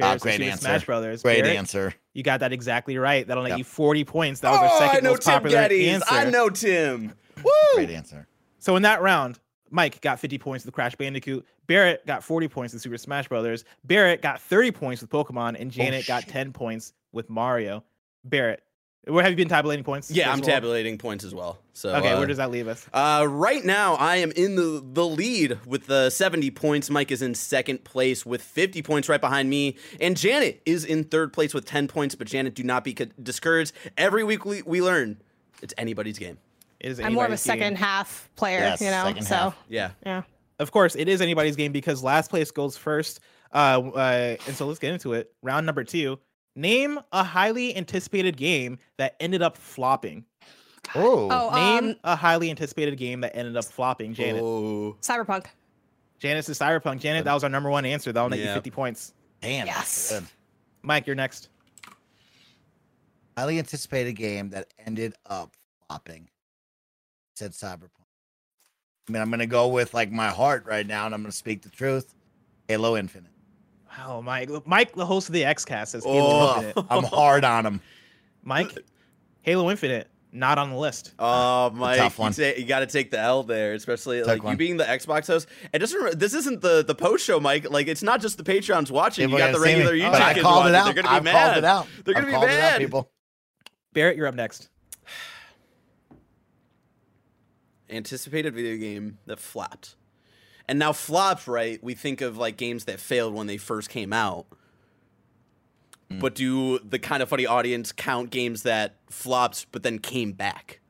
Ah, Barrett great answer. Smash Brothers. Great Barrett, answer. You got that exactly right. That'll net Yep. you 40 points. That was our oh, second most popular answer. I know Tim. Great answer. So in that round, Mike got 50 points with Crash Bandicoot. Barrett got 40 points with Super Smash Brothers. Barrett got 30 points with Pokemon, and oh, Janet got 10 points with Mario. Barrett, where have you been tabulating points? Yeah, I'm first of all? tabulating points as well. So Okay, uh, where does that leave us? Uh, right now, I am in the, the lead with the 70 points. Mike is in second place with 50 points right behind me. And Janet is in third place with 10 points. But Janet, do not be co- discouraged. Every week we, we learn it's anybody's game. It is I'm more of a anybody's game. second half player, Yes, you know. so half. Yeah. yeah. Of course, it is anybody's game because last place goes first. Uh, uh, and so let's get into it. Round number two. Name a highly anticipated game that ended up flopping. Oh, Oh, Name um, a highly anticipated game that ended up flopping. Janet. Oh. Cyberpunk. Janice is Cyberpunk. Janet, that was our number one answer. That'll net you 50 points. damn. Yes. Good. Mike, you're next. Highly anticipated game that ended up flopping. Said Cyberpunk. I mean, I'm gonna go with like my heart right now, and I'm gonna speak the truth. Halo Infinite. Wow, Mike. Mike, the host of the XCast, says Halo Oh. Infinite. I'm hard on him. Mike, Halo Infinite, not on the list. Oh, Mike, tough one. you, you got to take the L there, especially like you being the Xbox host. And just remember, this isn't the the post show, Mike. Like it's not just the Patrons watching. People you got the regular YouTube But I kids called watching. it out. They're gonna be I've mad. called it out. They're gonna I've be called it out, mad. people. Barrett, you're up next. anticipated video game that flopped. And now flopped, right? We think of like games that failed when they first came out. Hmm. But do the Kinda Funny audience count games that flopped but then came back?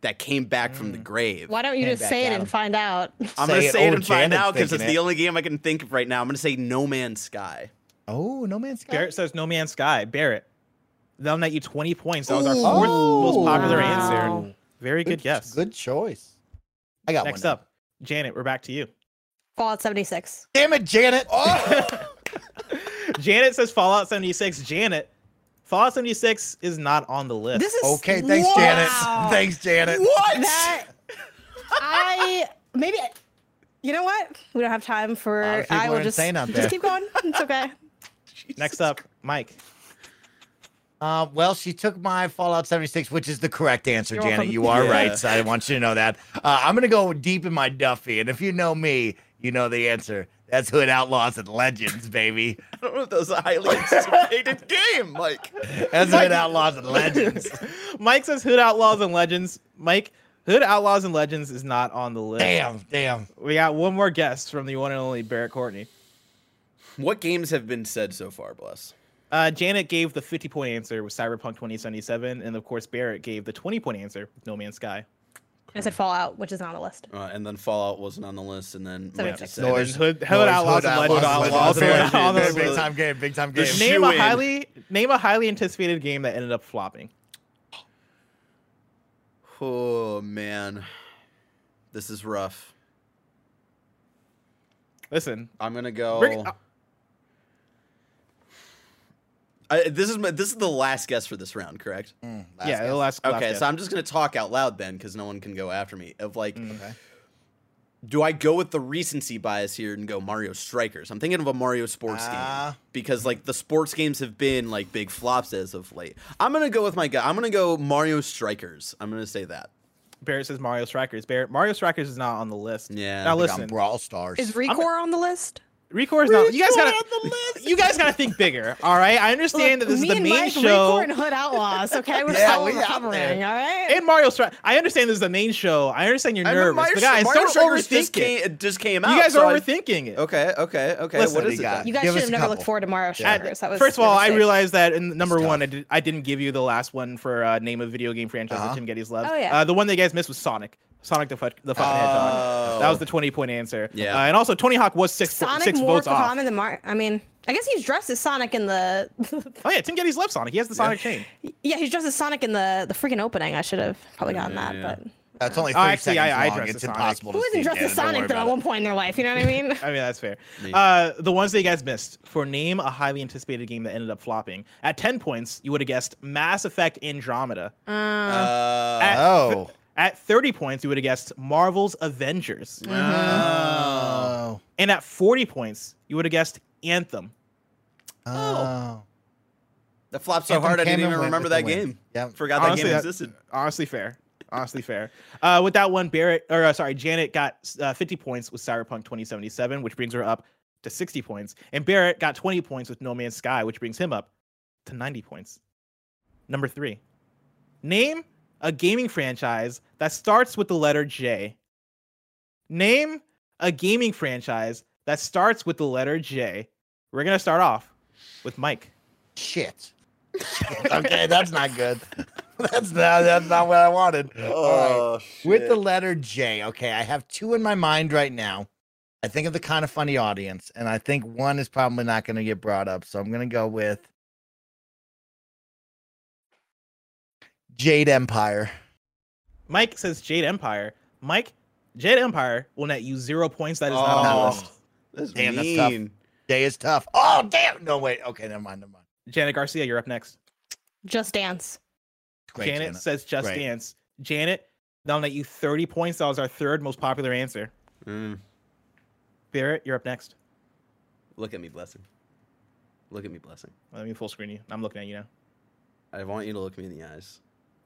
That came back from the Hmm. grave. Why don't you Came just say it at and 'em. find out? I'm gonna say it Oh, and find out because it's thinking the only game I can think of right now. I'm gonna say No Man's Sky. Oh, No Man's Sky. Barrett says No Man's Sky. Barrett, that'll net you 20 points. That was our fourth Ooh. most popular Wow. answer. Very good, guess. Good choice. I got Next one. up, Janet, we're back to you. Fallout 76. Damn it, Janet. Oh. Janet says Fallout 76. Janet, Fallout 76 is not on the list. This is okay, thanks, Janet. Thanks, Janet. What? That I maybe you know what? We don't have time for. of people I will are just insane out there. just keep going. It's okay. Next up, Mike. Uh, well, she took my Fallout 76, which is the correct answer, You're Janet. welcome. You are Yeah. right. So I want you to know that. Uh, I'm going to go deep in my Duffy. And if you know me, you know the answer. That's Hood Outlaws and Legends, baby. I don't know if that was a highly anticipated game, Mike. That's Hood Outlaws and Legends. Mike says Hood Outlaws and Legends. Mike, Hood Outlaws and Legends is not on the list. Damn, damn. We got one more guest from the one and only Barrett Courtney. What games have been said so far, Bless? Uh, Janet gave the 50 point answer with Cyberpunk 2077, and of course, Barrett gave the 20 point answer with No Man's Sky. I said Fallout, which is not on the list. Uh, and then Fallout wasn't on the list, and then Mike Seventy-six. just said- And then Noise. Hood, Hood Noise, Outlaws and Legends. Outlaws and are Legends. on Big- Big time game, big time game. Name a highly name a highly anticipated game that ended up flopping. Oh man, this is rough. Listen, I'm gonna go. bring- uh, I, this is my, this is the last guess for this round, correct? Mm, last yeah, guess. the last. last Okay, guess. so I'm just gonna talk out loud then, because no one can go after me. Of like, Mm. do I go with the recency bias here and go Mario Strikers? I'm thinking of a Mario sports Ah. game because like the sports games have been like big flops as of late. I'm gonna go with my guy. I'm gonna go Mario Strikers. I'm gonna say that. Barrett says Mario Strikers. Barrett, Mario Strikers is not on the list. Yeah. Now I Like on listen, Brawl Stars. Is Recore on the list? Recore is not. You guys gotta. on the list. You guys gotta think bigger. All right. I understand Look, that this is the and main Mike, show. Recore and Hood Outlaws. Okay, we're Yeah, still we recovering. All right. and Mario Strikers. I understand this is the main show. I understand you're nervous, Mario, but guys, Mario don't Strikers overthink just it. came, just came out. You guys so are I- overthinking it. Okay, okay, okay. Listen, what what is do it? you got? you guys Give should have never couple. looked forward to Mario At- Strikers. That was First of all, I realized that in number It's one, I, did, I didn't give you the last one for uh, name of video game franchise Uh-huh. that Tim Gettys loves. Oh, yeah. Uh, the one that you guys missed was Sonic. Sonic the, Fud- the Fucking Hedgehog. That was Oh. the 20 point answer. Yeah. Uh, and also, Tony Hawk was six, Sonic six more votes off. common than Mario. I mean, I guess he's dressed as Sonic in the. Oh, yeah. Tim Gettys loves Sonic. He has the Sonic chain. yeah, he's dressed as Sonic in the the freaking opening. I should have probably gotten that, yeah. but That's only Oh, 30 actually, seconds I- I long. It's as Sonic. impossible Who to isn't dressed as Sonic though at one point in their life? You know what I mean? I mean, that's fair. Uh, the ones that you guys missed for name a highly anticipated game that ended up flopping. At 10 points, you would have guessed Mass Effect Andromeda. Uh, Uh, At, Oh. At 30 points, you would have guessed Marvel's Avengers. Oh. And at 40 points, you would have guessed Anthem. Oh. that flopped so Anthem hard I didn't even remember that the win. game. Yep. Forgot that Honestly, game that- existed. Honestly fair. Honestly fair. Uh, with that one, Barrett, or uh, sorry, Janet got uh, 50 points with Cyberpunk 2077, which brings her up to 60 points. And Barrett got 20 points with No Man's Sky, which brings him up to 90 points. Number three, name a gaming franchise that starts with the letter J. Name a gaming franchise that starts with the letter J. We're going to start off with Mike. Shit. okay, that's not good. That's not that's not what I wanted. Oh, All right. With the letter J, okay, I have two in my mind right now. I think of the Kinda Funny audience, and I think one is probably not going to get brought up. So I'm going to go with Jade Empire. Mike says Jade Empire. Mike, Jade Empire will net you zero points. That is not on the Oh, list. that's Damn, that's tough. mean. J is tough. Oh, damn. No, wait. Okay, never mind. Never mind. Janet Garcia, you're up next. Just Dance. Great, Janet, Janet. says Just Great. Dance. Janet, that'll net you 30 points. That was our third most popular answer. Mm, Barrett, you're up next. look at me, blessing. Look at me, blessing. Let me full screen you. I'm looking at you now. I want you to look me in the eyes.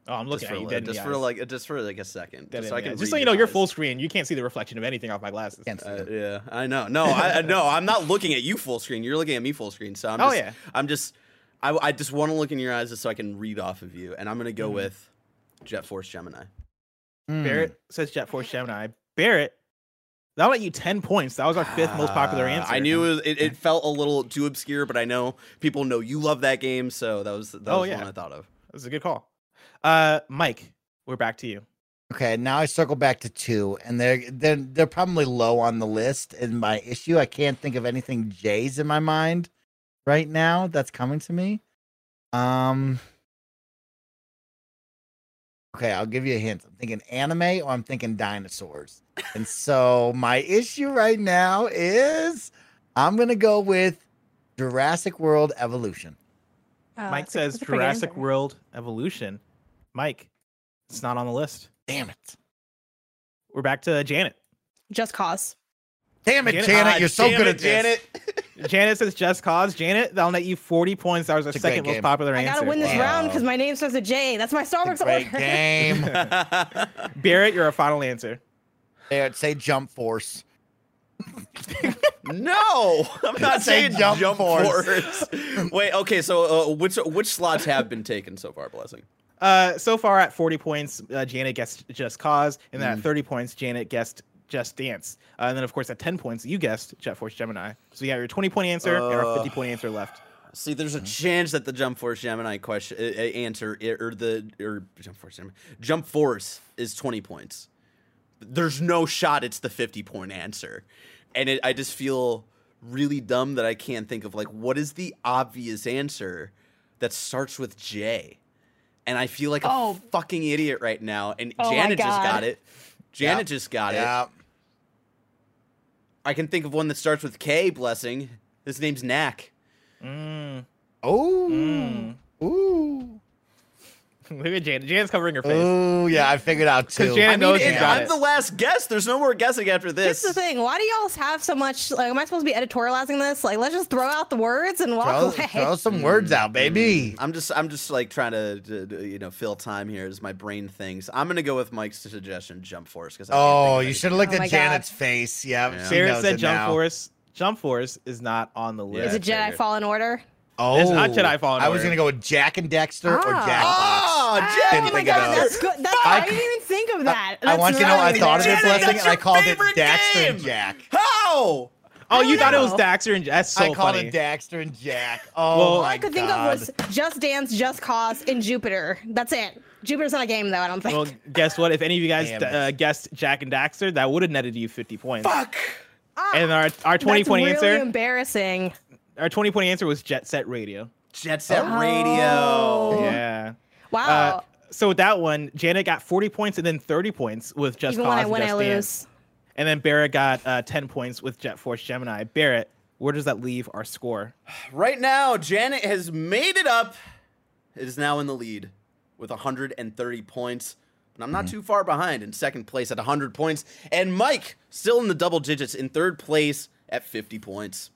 Oh, I'm looking just for, at you li- dead just for eyes. like just for like a second, Dead just so I can Just so you your know, you're full screen. You can't see the reflection of anything off my glasses. Can't see Uh, it. yeah, I know. No, I I- no, I'm not looking at you full screen. You're looking at me full screen. So I'm Oh, just, yeah. I'm just, I, I just want to look in your eyes just so I can read off of you. And I'm gonna go with Jet Force Gemini. Hmm. Barrett says Jet Force Gemini. Barrett, that'll net you 10 points. That was our fifth most popular Uh, answer. I knew it, was, it, it felt a little too obscure, but I know people know you love that game, so that was that Oh, was yeah. one I thought of. That was a good call. Uh, Mike, we're back to you. Okay, now I circle back to two, and they're they're they're probably low on the list. And my issue, I can't think of anything J's in my mind right now that's coming to me. Um. Okay, I'll give you a hint. I'm thinking anime or I'm thinking dinosaurs. And so my issue right now is I'm gonna go with Jurassic World Evolution. Oh, Mike says that's a pretty good Jurassic answer. World Evolution. Mike, it's not on the list. Damn it. We're back to Janet. Just Cause. Damn it, Janet- Janet, Ah, you're so damn good it, at this. Janet. Janet says Just Cause. Janet, that'll net you 40 points. That was our It's second most game. popular I answer. gotta win this Wow. round because my name starts with J. That's my Starbucks Great order. game. Barrett, you're a final answer. There, say Jump Force. no, I'm not Say saying Jump jump, Force. force. Wait, okay, so uh, which which slots have been taken so far, blessing? Uh, so far at 40 points, uh, Janet guessed Just Cause, and Mm. then at 30 points, Janet guessed Just Dance, uh, and then of course at 10 points, you guessed Jet Force Gemini. So you got your 20 point answer and our 50 point answer left. See, there's a chance that the Jump Force Gemini question uh, uh, answer or the or Jump Force Gemini, Jump Force is 20 points. There's no shot it's the 50 point answer, and it, I just feel really dumb that I can't think of like what is the obvious answer that starts with J, and I feel like a Oh. fucking idiot right now. And Oh Janet just got it. Janet Yep. just got it. Yeah. I can think of one that starts with K. Blessing. His name's Knack. Mm. Oh. Mm. Ooh. Look at Janet. Janet's covering her face. Oh, yeah, I figured out too. Janet I mean, knows you it- got I'm it. the last guess. There's no more guessing after That's this. Is the thing. Why do y'all have so much? Like, am I supposed to be editorializing this? Like, let's just throw out the words and walk throw, away. throw some words out, baby. Mm, I'm just, I'm just like trying to, to- to, you know, fill time here as my brain thinks. I'm gonna go with Mike's suggestion, Jump Force, because Oh, you should have looked Oh my at God. Janet's face. Yeah, Yeah. she said Jump now. Force. Jump Force is not on the list. Is it Jedi figured. Fallen Order? Oh, It's not Jedi Fallen I was gonna go with Jack and Dexter or. Jack Oh, Fox. Jack Didn't oh my think of god, those. that's good. That's, I- I, didn't even think of that. I That's want you to know I thought of good. it, Janet, blessing, and I called it favorite Dexter and. Jack. How? Oh, you don't thought it was. Daxter and that's so I called funny. it Dexter and Jack. Oh Well- All I could think of was Just Dance, Just Cause, and Jupiter. That's it. Jupiter's not a game though. I don't think. well, guess what? If any of you guys Damn uh, guessed Jak and Daxter, that would have netted you 50 points. Fuck. Ah, And our our 20 point really answer, embarrassing. our 20 point answer was Jet Set Radio. Jet Set Oh. Radio. Yeah. Wow. Uh, so with that one, Janet got 40 points and then 30 points with Just Even Cause when I and win, Just I Dance. lose. And then Barrett got uh, 10 points with Jet Force Gemini. Barrett, where does that leave our score? Right now, Janet has made it up. It is now in the lead with 130 points. And I'm not too far behind in second place at 100 points. And Mike still in the double digits in third place at 50 points.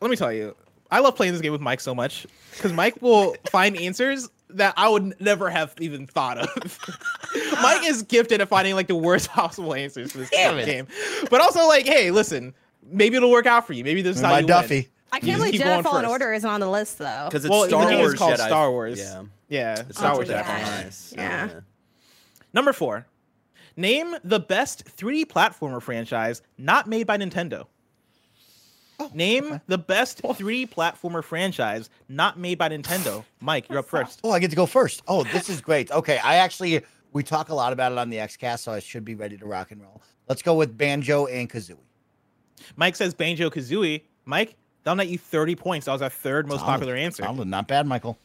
Let me tell you, I love playing this game with Mike so much because Mike will find answers that I would never have even thought of. Mike is gifted at finding like the worst possible answers for this Damn it. game. But also, like, hey, listen, maybe it'll work out for you. Maybe this is how My you win. Duffy. I can't believe keep Jedi Fallen. Order isn't on the list though. Because it's Well, Star the game Wars is called Jedi. Star Wars. Yeah. Yeah, Star Oh, Wars yeah. Jedi Fallen Order. Nice. Yeah. Number four, name the best 3D platformer franchise not made by Nintendo. Name the best 3D platformer franchise not made by Nintendo. Mike, you're up first. Oh, I get to go first. Oh, this is great. Okay, I actually we talk a lot about it on the XCast, so I should be ready to rock and roll. Let's go with Banjo and Kazooie. Mike says Banjo Kazooie. Mike, that'll net you 30 points. That was our third most Solid. popular answer. Solid. Not bad, Michael.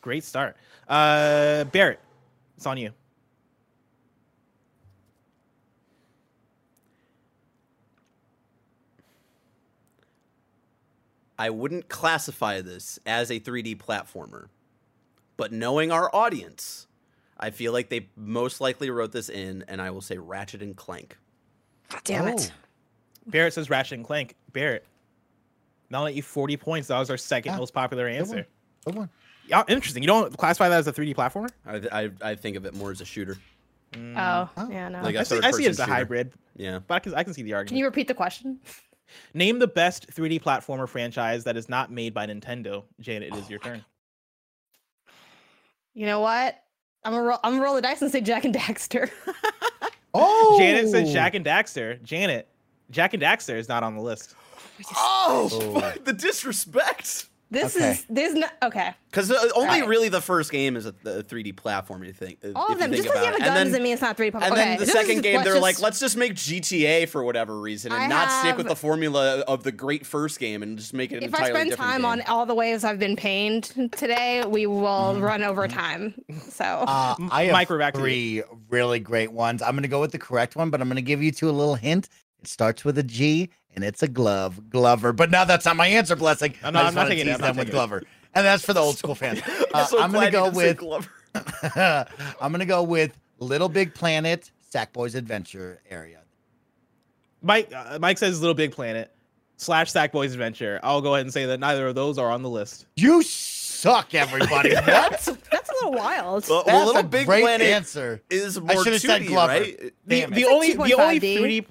Great start. Uh, Barrett, it's on you. I wouldn't classify this as a 3D platformer, but knowing our audience, I feel like they most likely wrote this in, and I will say Ratchet and Clank. Damn Oh. it. Barrett says Ratchet and Clank. Barrett, that'll net you 40 points. That was our second Ah, most popular answer. one. Good one. Yeah, interesting. You don't classify that as a 3D platformer? I, I, I think of it more as a shooter. Oh, yeah, no. Like a I see, I see it as a shooter. hybrid, Yeah. but I can, I can see the argument. Can you repeat the question? Name the best 3D platformer franchise that is not made by Nintendo. Janet, it is your oh turn. You know what? I'm gonna roll, I'm gonna roll the dice and say Jak and Daxter. Oh, Janet said Jak and Daxter. Janet, Jak and Daxter is not on the list. Oh, oh. the disrespect. This Okay. is there's no okay. Because uh, only Right. really the first game is a, a 3D platform. You think All of them. Just because you have about a it. gun and doesn't then, mean it's not 3D. and okay. then the this second is- game, they're just- like, let's just make GTA for whatever reason and I not stick with the formula of the great first game and just make it an if I entirely spend different time game. on all the ways I've been pained today, we will run over time. So Uh, I have Mike, we're back to you. three really great ones. I'm going to go with the correct one, but I'm going to give you two a little hint. It starts with a G, and it's a glove, Glover. But now that's not my answer, blessing. I'm not- I just I'm not wanna taking it, tease I'm not them with. Glover, and that's for the old school fans. Uh, I'm so I'm gonna go with Glover. I'm going to go with Little Big Planet, Sackboy's Adventure area. Mike, uh, Mike says Little Big Planet slash Sackboy's Adventure. I'll go ahead and say that neither of those are on the list. You suck, everybody. what? that's that's a little wild. Well, That's Little a Big great Planet answer. is I more should've 2D, said Glover. right? The, the only the only 3D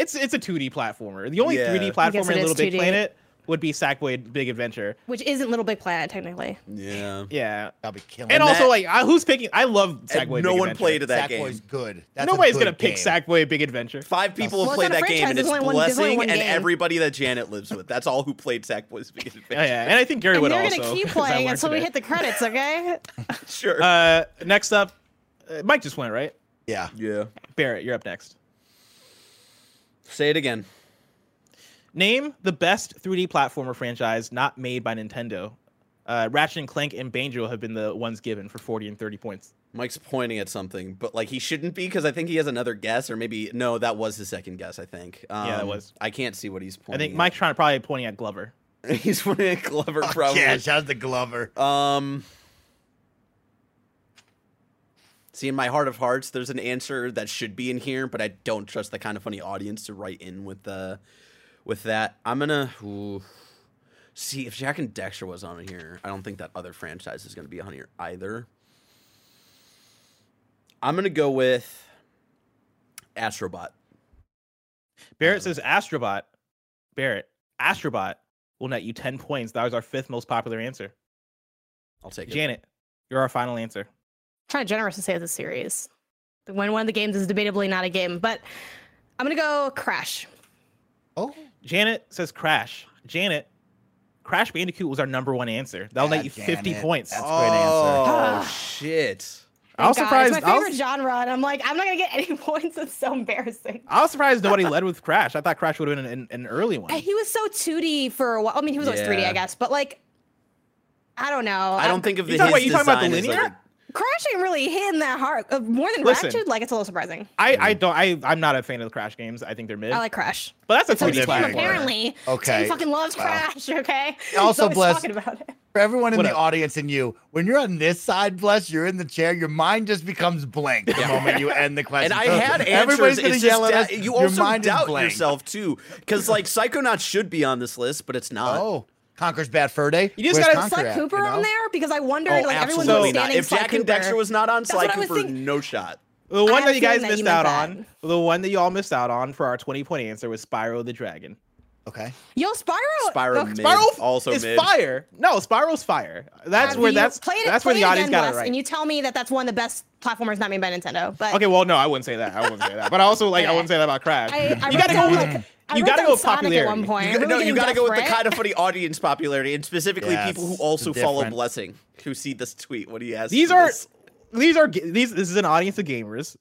it's it's a 2D platformer. The only Yeah. 3D platformer in Little Big 2D. Planet would be Sackboy Big Adventure. Which isn't Little Big Planet technically. Yeah. Yeah. I'll be killing. And, And also like I, who's picking I love And Sackboy no Big one Adventure. played that game. Sackboy's good. That's Nobody's good gonna pick game. Sackboy Big Adventure. Five people Well, have played not a that game, and it's only one- Blessing one and everybody that Janet lives with. That's all who played Sackboy's Big Adventure. Oh, yeah, and I think Gary And would you're also. gonna keep playing learned until we hit the credits, okay? Sure. Uh, next up, uh, Mike just went right. Yeah. yeah. Barrett, you're up next. Say it again. Name the best 3D platformer franchise not made by Nintendo. Uh, Ratchet and Clank and Banjo have been the ones given for 40 and 30 points. Mike's pointing at something, but like he shouldn't be because I think he has another guess, or maybe no, that was his second guess. I think. Um, that was. I can't see what he's I pointing. think at. Mike's trying to probably pointing at Glover. he's pointing at Glover, probably. Yeah, shout out to Glover. Um. See, in my heart of hearts, there's an answer that should be in here, but I don't trust the Kinda Funny audience to write in with the, with that. I'm gonna ooh. see if Jack and Dexter was on here. I don't think that other franchise is gonna be on here either. I'm gonna go with Astrobot. Barrett says Astrobot. Barrett, Astrobot will net you 10 points. That was our fifth most popular answer. I'll take it. Janet, you're our final answer. Kind of generous to say it's a series. When one of the games is debatably not a game, but I'm gonna go Crash. Oh, Janet says Crash. Janet, Crash Bandicoot was our number one answer. That'll net you 50 it. points. That's a great oh, answer. Oh shit! I was God, surprised. It's my I was- genre, and I'm like, I'm not gonna get any points. It's so embarrassing. I was surprised nobody led with Crash. I thought Crash would have been an, an early one. He was so 2D for a while. I mean, he was always 3D, I guess, but like, I don't know. I don't think of the. You talking- his wait, you talking about the design like, linear? A- Crash ain't really hitting that hard. Uh, more than Listen. Ratchet, like it's a little surprising. I, I don't I I'm not a fan of the Crash games. I think they're mid. I like Crash. but that's a So Tony Tim different. Tim apparently. Okay. Tim fucking loves Wow. Crash. Okay. Also, He's always Bless- talking about it. For everyone in What the up? audience and you, when you're on this side, bless, you're in the chair, your mind just becomes blank the moment you end the question. And I had everybody's answers. gonna It's yell just at da- us. you your also mind is doubt blank. yourself too, because like Psychonauts should be on this list, but it's not. Oh, Conker's Bad Fur Day. You just Where's gotta- Is Conker Sly at, Cooper you know? on there? Because I wondered, Oh, like everyone absolutely was not. standing If Sly Jack and Dexter was not on, That's Sly what I was Cooper, thinking. no shot. The one that you guys that missed you out that. on, the one that you all missed out on for our 20 point answer was Spyro the Dragon. Okay. Yo, Spyro. Spyro mid. Spyro also is mid. fire. No, Spyro's fire. That's have where that's it, that's where the audience again, got it right. And you tell me that that's one of the best platformers not made by Nintendo. But Okay, well, no, I wouldn't say that. I wouldn't say that. But I also like I wouldn't say that about Crash. I, I you gotta go with like, I you gotta go with Sonic popularity. At one point. You, Are we no, you got to go with the Kinda Funny audience popularity, and specifically Yes, people who it's also follow. Blessing, who see this tweet. What do you ask? These are this? these are ga- these. This is an audience of gamers,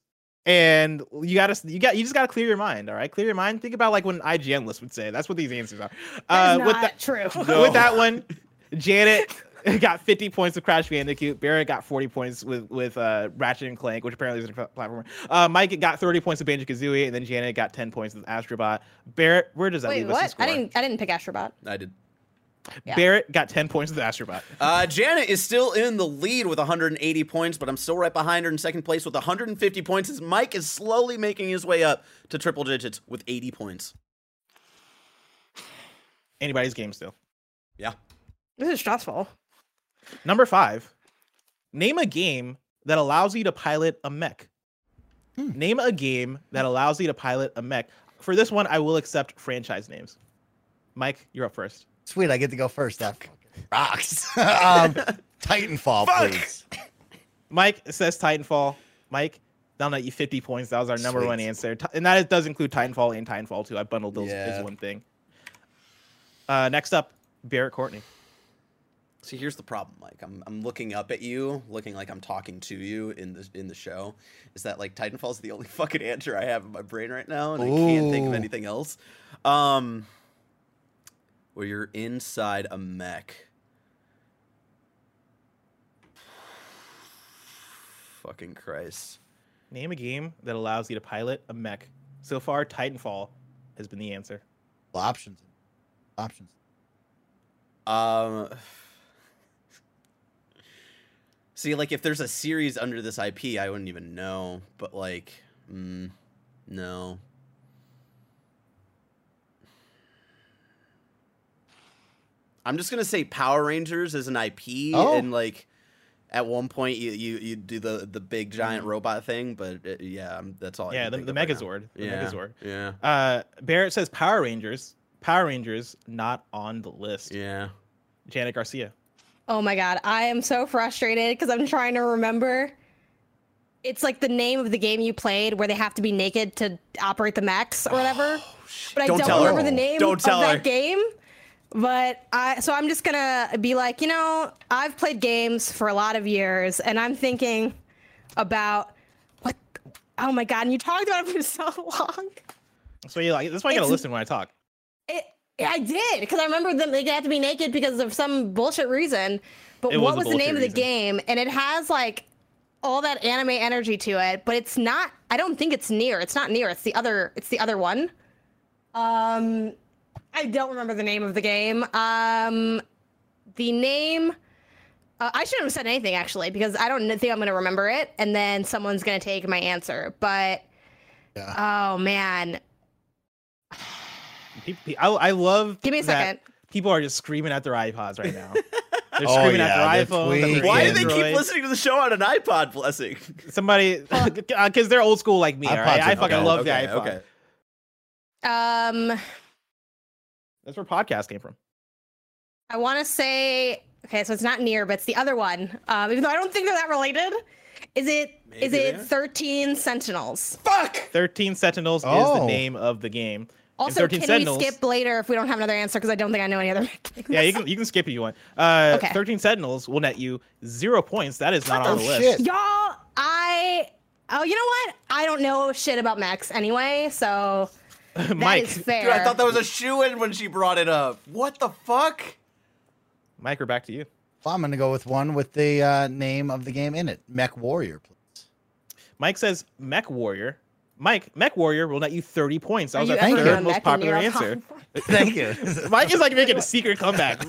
and you gotta you got you just gotta clear your mind. All right, clear your mind. Think about like when IGN list would say. That's what these answers are. That is Uh, with not that true. with that one, Janet got 50 points with Crash Bandicoot. Barrett got 40 points with with uh, Ratchet and Clank, which apparently is a pl- platformer. Uh, Mike got 30 points with Banjo Kazooie, and then Janet got 10 points with Astrobot. Barrett, where does that Wait, leave us? in what? score? I didn't. I didn't pick Astrobot. I did. Yeah. Barrett got 10 points with Astrobot. Uh, Janet is still in the lead with 180 points, but I'm still right behind her in second place with 150 points. As Mike is slowly making his way up to triple digits with 80 points. Anybody's game still. Yeah. This is stressful. Number five, name a game that allows you to pilot a mech. Name a game that allows you to pilot a mech. For this one, I will accept franchise names. Mike, you're up first. Sweet, I get to go first. That rocks. um, Titanfall, please. Mike says Titanfall. Mike, down at you 50 points. That was our number one answer. And that does include Titanfall and Titanfall 2. I bundled those Yeah. as one thing. Uh, next up, Barrett Courtney. See, here's the problem, Mike. I'm, I'm looking up at you, looking like I'm talking to you in the in the show. Is that like Titanfall is the only fucking answer I have in my brain right now, and I can't think of anything else. Um, where you're inside a mech. Fucking Christ. Name a game that allows you to pilot a mech. So far, Titanfall has been the answer. Well, Options. Options. Um. See, like if there's a series under this IP, I wouldn't even know. But like, mm, no. I'm just gonna say Power Rangers is an IP, Oh. and like at one point you you, you do the the big giant robot thing, but uh, yeah, that's all. I Yeah, can the, the of right. Megazord. The yeah, Megazord. yeah, Uh, Barrett says Power Rangers. Power Rangers not on the list. yeah. Janet Garcia. Oh my god, I am so frustrated because I'm trying to remember. It's like the name of the game you played where they have to be naked to operate the mechs or whatever. Oh, but I Don't don't, tell her. remember the name Don't tell of her. that game. But I so I'm just gonna be like, you know, I've played games for a lot of years, and I'm thinking about what. Oh my god! And you talked about it for so long. So you like that's why you gotta listen when I talk. It, I did because I remember them. They had to be naked because of some bullshit reason. But It what was was the name of the game? And it has like all that anime energy to it, but it's not. I don't think it's near. It's not near. It's the other. It's the other one. Um, I don't remember the name of the game. Um, the name. Uh, I shouldn't have said anything actually because I don't think I'm gonna remember it, and then someone's gonna take my answer. But oh man, Pe- pe- I, I love. Give me a that second. People are just screaming at their iPods right now. They're Oh, screaming yeah, at their iPhone. at their tweaking. Why do they keep listening to the show on an iPod? Blessing. Somebody, because they're old school like me. all right? iPods I fucking dope. love okay, the iPhone. Okay. um. That's where podcast came from. I want to say okay, so it's not near, but it's the other one. Um, even though I don't think they're that related. Is it is Maybe they it. Thirteen Sentinels? Fuck. Thirteen Sentinels is Oh. the name of the game. And Also, 13 can Sentinels, we skip later if we don't have another answer? Because I don't think I know any other. games. Yeah, you can you can skip if you want. Uh, Okay. Thirteen Sentinels will net you zero points. That is not What on the the list. shit? Y'all, I oh, you know what? I don't know shit about mechs anyway, so that is Mike, fair. Dude, I thought that was a shoe in when she brought it up. What the fuck? Mike, we're back to you. Well, I'm going to go with one with the uh, name of the game in it, Mech Warrior. Please. Mike says Mech Warrior. Mike, Mech Warrior will net you 30 points. That was you our angry third most Mech popular answer. Thank you. Mike is like making a secret comeback.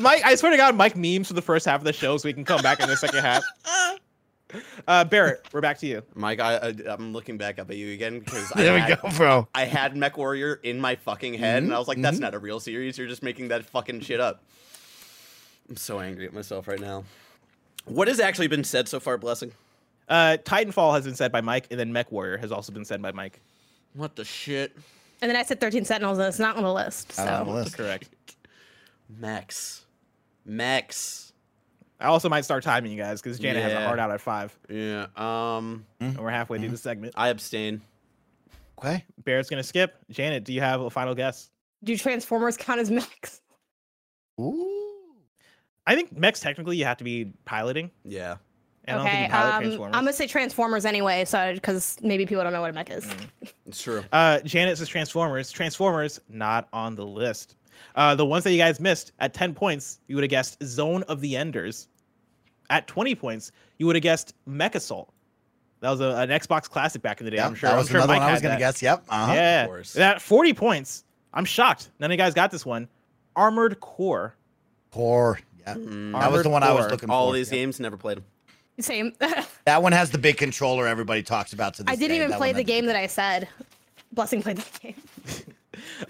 Mike, I swear to God, Mike memes for the first half of the show so we can come back in the second half. Uh, Barrett, we're back to you. Mike, I, I I'm looking back up at you again because there I we had, go, bro. I had Mech Warrior in my fucking head, and I was like, Mm-hmm. "That's not a real series. You're just making that fucking shit up." I'm so angry at myself right now. What has actually been said so far, Blessing? Uh, Titanfall has been said by Mike, and then Mech Warrior has also been said by Mike. What the shit? And then I said 13 Sentinels, and it's not on the list. So. Not on the list. Correct. Mechs, mechs. I also might start timing you guys because Janet has a Yeah. hard out at five, Yeah. Um, and we're halfway through the segment. I abstain. Okay. Barrett's gonna skip. Janet, do you have a final guess? Do Transformers count as mechs? Ooh. I think mechs technically you have to be piloting. Yeah. And I don't think okay, you pilot um, I'm gonna say Transformers anyway, so because maybe people don't know what a mech is. Mm. It's true. Uh, Janet says Transformers. Transformers not on the list. Uh, the ones that you guys missed at 10 points, you would have guessed Zone of the Enders. At 20 points, you would have guessed Mech Assault. That was a, an Xbox classic back in the day. Yep, I'm sure. that I'm was sure another Mike one I was going to that. guess. Yep. Uh-huh. Yeah. course. At 40 points, I'm shocked. None of you guys got this one. Armored Core. Core. Yeah. That was the one I was looking All for. All these Yep. games never played them. Same. That one has the big controller everybody talks about to this I didn't day. even That play the game that I said. Blessing played the game.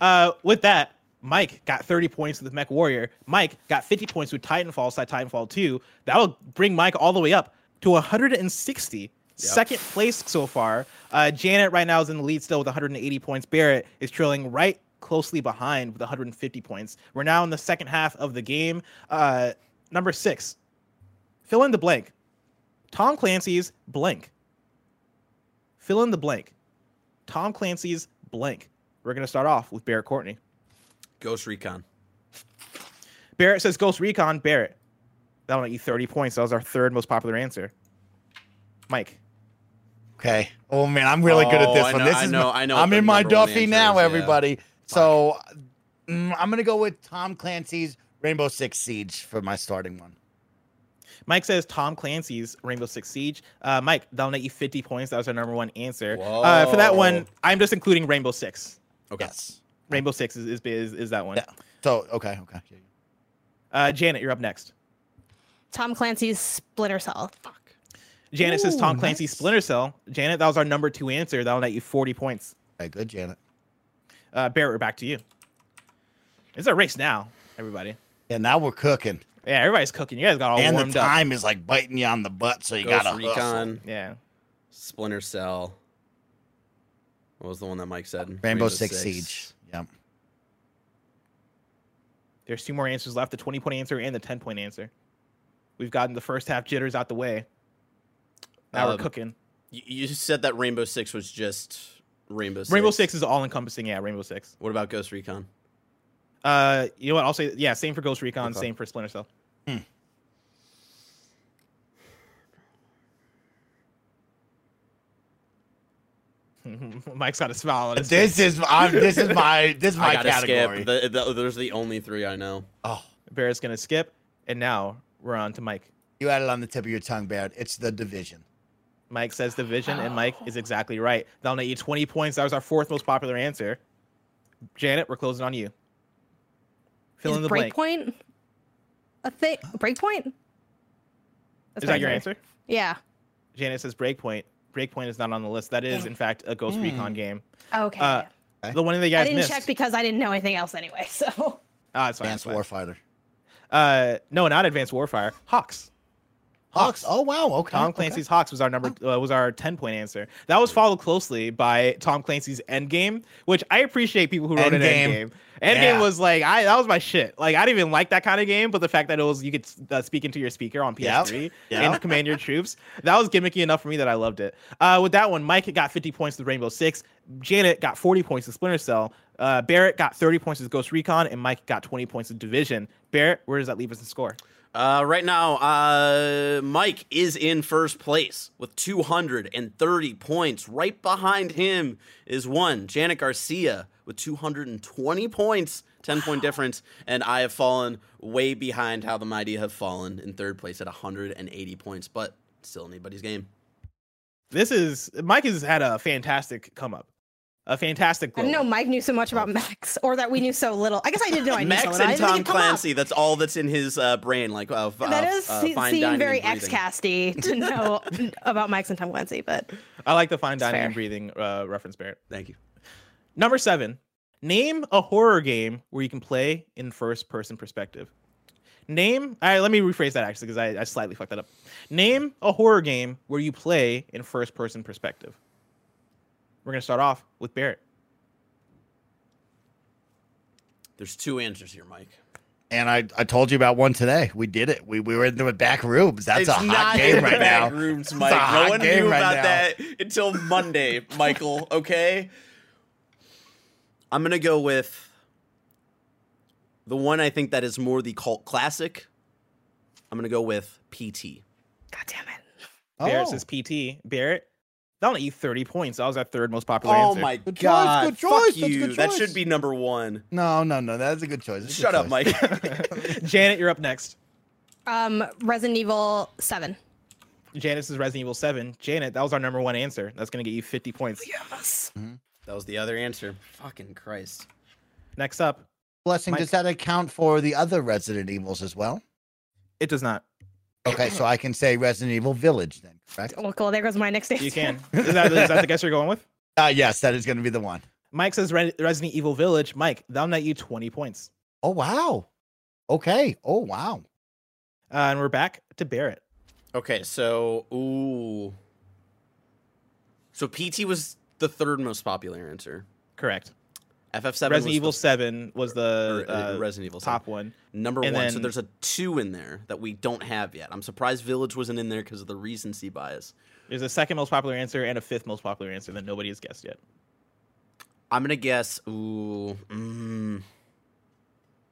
Uh, with that, Mike got 30 points with Mech Warrior. Mike got 50 points with Titanfall side Titanfall 2. That'll bring Mike all the way up to 160. Second place so far. Uh, Janet right now is in the lead still with 180 points. Barrett is trailing right closely behind with 150 points. We're now in the second half of the game. Uh, number six, fill in the blank. Tom Clancy's blank. Fill in the blank. Tom Clancy's blank. We're going to start off with Barrett Courtney. Ghost Recon. Barrett says Ghost Recon. Barrett. That'll make you 30 points. That was our third most popular answer. Mike. Okay. Oh man, I'm really good at Oh, this I one. know- this I is know- my- I know I'm in my number Duffy now, is, yeah. everybody. So mm, I'm gonna go with Tom Clancy's Rainbow Six Siege for my starting one. Mike says Tom Clancy's Rainbow Six Siege. Uh, Mike, that'll net you 50 points. That was our number one answer. Uh, for that one, I'm just including Rainbow Six. Okay. Yes. Rainbow Six is, is, is, is that one. Yeah. So okay, okay. Uh, Janet, you're up next. Tom Clancy's Splinter Cell. Fuck. Janet says Tom Clancy's nice. Splinter Cell. Janet, that was our number two answer. That'll net you 40 points. Okay, good, Janet. Uh, Barrett, we're back to you. It's a race now, everybody. Yeah, now we're cooking, Yeah, everybody's cooking. You guys got all and the warmed up. time is like biting you on the butt, so you Ghost gotta hustle. Recon. Yeah. Splinter Cell. What was the one that Mike said? Rainbow, Six, Siege. Yep. There's two more answers left the 20 point answer and the 10 point answer. We've gotten the first half jitters out the way. Now we're Um, cooking. You, you said that Rainbow Six was just Rainbow Six. Rainbow Six is all encompassing. Yeah, Rainbow Six. What about Ghost Recon? Uh, you know what? I'll say yeah. Same for Ghost Recon. Okay. Same for Splinter Cell. Hmm. Mike's got a smile on his This face. is I'm, this is my this is I my gotta category. skip. The, the, those are the only three I know. oh, Barrett's gonna skip, and now we're on to Mike. you had it on the tip of your tongue, Barrett. It's the division. Mike says division, and Mike is exactly right. That'll net you 20 points. That was our fourth most popular answer. Janet, we're closing on you. Fill is in the blank. Breakpoint a thing? Breakpoint? That's Is my that your answer? Yeah. Janet says Breakpoint. Breakpoint is not on the list. That is, in fact, a Ghost Recon game. Okay. Uh, Okay. The one that you I didn't missed. check because I didn't know anything else anyway. So Oh, it's fine. Advanced. Warfighter. Uh, no, not Advanced Warfire. Hawks. Hawks. Oh wow. Okay. Tom okay. Clancy's Hawks was our number uh, was our ten point answer. That was followed closely by Tom Clancy's Endgame, which I appreciate people who wrote an Endgame. Endgame. Yeah. was like I that was my shit. Like I didn't even like that kind of game, but the fact that it was you could uh, speak into your speaker on PS3 Yep. and command your troops, that was gimmicky enough for me that I loved it. Uh, with that one, Mike got fifty points with Rainbow Six. Janet got forty points with Splinter Cell. Uh, Barrett got thirty points with Ghost Recon, and Mike got twenty points with Division. Barrett, where does that leave us in score? Uh, right now, uh, Mike is in first place with 230 points. Right behind him is one, Janet Garcia, with 220 points. 10 point difference, and I have fallen way behind how the Mighty have fallen in third place at 180 points, but still anybody's game. This is Mike has had a fantastic come up, a fantastic. I didn't know. Mike knew so much about mechs, or that we knew so little. I guess I didn't know I knew mechs little. I and didn't Tom think it come up. Clancy, that's all that's in his uh, brain. Like, uh, f- That does uh, fine seem very and breathing. X-casty to know about mechs and Tom Clancy, but I like the fine dining fair. and breathing uh, reference, Barrett. Thank you. Number seven, name a horror game where you can play in first person perspective. Name, all right, let me rephrase that actually because I, I slightly fucked that up. Name a horror game where you play in first person perspective. We're going to start off with Barrett. There's two answers here, Mike. And I, I told you about one today. We did it. We, we were in the back rooms. That's it's a hot game in the right back now. rooms, It's a Mike. hot No one game knew right about now. that until Monday, Michael. Okay. I'm gonna go with the one I think that is more the cult classic. I'm gonna go with PT. God damn it. Oh. Barrett Oh. says PT. Barrett, that'll net 30 points. That was our third most popular answer. Oh answer. my Good choice, god! good choice, Fuck that's you. good That should be number one. No, no, no. That's a good choice. That's Shut good up, choice. Mike. Janet, you're up next. Um, Resident Evil Seven. Janice is Resident Evil 7. Janet, that was our number one answer. That's going to get you 50 points. Yes. that was the other answer. Fucking Christ. Next up, Blessing, Mike. does that account for the other Resident Evils as well? it does not. Okay, so I can say Resident Evil Village then, correct? Well, cool. There goes my next answer. You can. Is that, is that the guess you're going with? Uh, yes, that is going to be the one. Mike says Re- Resident Evil Village. Mike, that'll net you 20 points. Oh, wow. Okay. Oh, wow. Uh, and we're back to Barrett. Okay, so ooh. So PT was the third most popular answer. Correct. FF7 Resident was Evil the 7 was the or, uh, Resident Evil 7. top one. number and one. so there's a two in there that we don't have yet. I'm surprised Village wasn't in there because of the recency bias. There's a second most popular answer and a fifth most popular answer that nobody has guessed yet. I'm gonna guess. Ooh, mm,